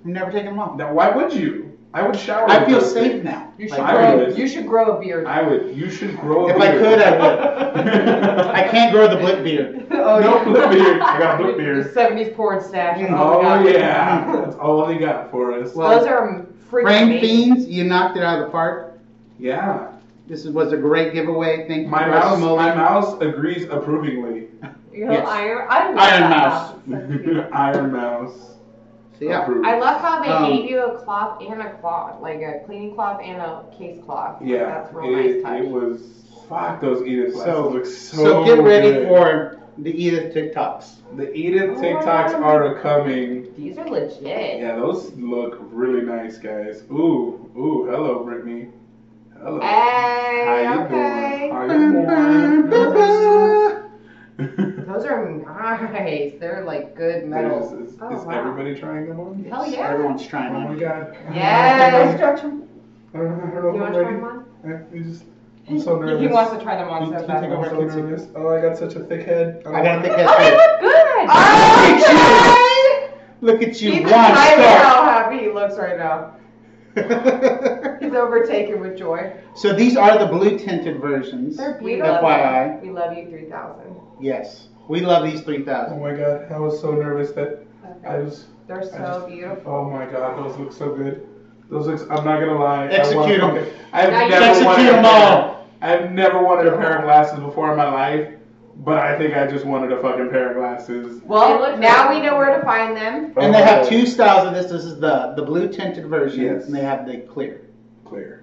I've never taken them off. Now, why would you? I would shower. I feel safe things. now. You should I grow. would. You should grow a beard. I would. You should grow. A beard. If I beard. could, I would. I can't grow the blip beard. oh, no you- blip beard. I got a blip The beard. '70s porn stash. That's all we Oh got. yeah, that's all they got for us. Well, Those are freaking Frame amazing. Fiends, you knocked it out of the park. Yeah, This is- was a great giveaway. Thank you, my Russ mouse. Smoley. My mouse agrees approvingly. You know, Yes. iron. I love Iron that Mouse. It's so cute. Iron mouse. So yeah, Approved. I love how they Um, gave you a cloth and a cloth, like a cleaning cloth and a case cloth. Like, Yeah, that's a real it, nice touch. it was. Fuck those Edith glasses So- look so. so get ready good. for the Edith TikToks. the Edith TikToks are coming. These are legit. Yeah, those look really nice, guys. Ooh, ooh, hello, Brittany. Nice. They're like good metal. Is, is, Oh, is wow. everybody trying them on? Hell yeah. Everyone's trying them. Oh my god. Yes. Stretch 'em. I don't know, I don't know You if want I'm to try ready. them on? I, I just, I'm so nervous. He wants to try them on Can- so can bad. I'm so nervous. Oh, I got such a thick head. I got a thick head Oh, they look good. Oh, Look at you, Keep one in mind star. how happy he looks right now. He's overtaken with joy. so these are the blue tinted versions. They're FYI. We love you 3000. Yes, we love these three thousand. Oh my god, I was so nervous that I was. They're so just- beautiful. Oh my god, those look so good. Those looks. I'm not gonna lie. I Execute want 'em. fucking- I've Now never execute wanted a 'em all. I've never wanted a pair of glasses before in my life, but I think I just wanted a fucking pair of glasses. Well, now we know where to find them. And they have oh. two styles of this. This is the the blue tinted version, Yes. and they have the clear. Clear.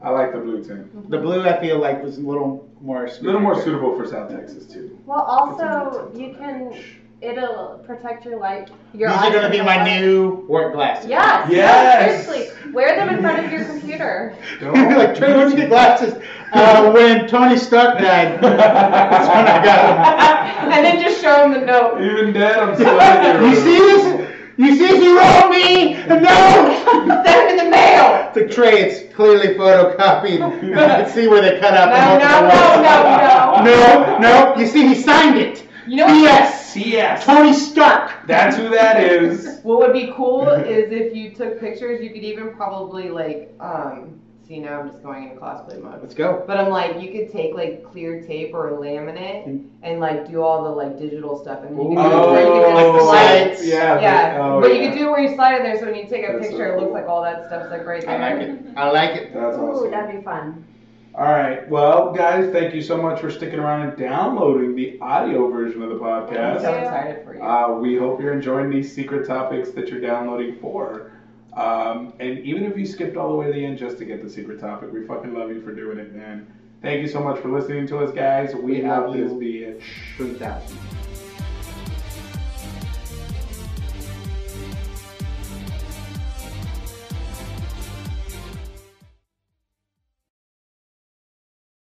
I like the blue tint. The blue I feel like was a little more. A little more suitable for South Texas too. Well, also you can. It'll protect your light. Your These eyes are gonna be my light. new work glasses. Yes. Yes. Seriously, wear them in front of your computer. Don't be like Trey, where'd you get glasses? Uh, when Tony Stark died, that's when I got them. and then just show him the note. Even dead, I'm still them. You see this? You see this? You wrote me? No. Send them in the mail. It's like Trey. It's clearly photocopied. You can see where they cut out the No, multiple no, no, no. No, no. You see, he signed it. You know what? P.S. Yes. Tony Stark. That's who that is. What would be cool is if you took pictures, you could even probably like, um, see now I'm just going into cosplay mode. Let's go. But I'm like, you could take like clear tape or laminate and like do all the like digital stuff, and you could do it where you could just slide. sites. Yeah. Yeah, the- oh, but you yeah. could do it where you slide it there, so when you take a That's picture, so it looks like all that stuff's like right there. I like it. I like it. That's Ooh, awesome. that'd be fun. All right. Well, guys, thank you so much for sticking around and downloading the audio version of the podcast. I'm so excited for you. Uh, we hope you're enjoying these secret topics that you're downloading for. Um, and even if you skipped all the way to the end just to get the secret topic, we fucking love you for doing it, man. Thank you so much for listening to us, guys. We, We love this bitch. 3000.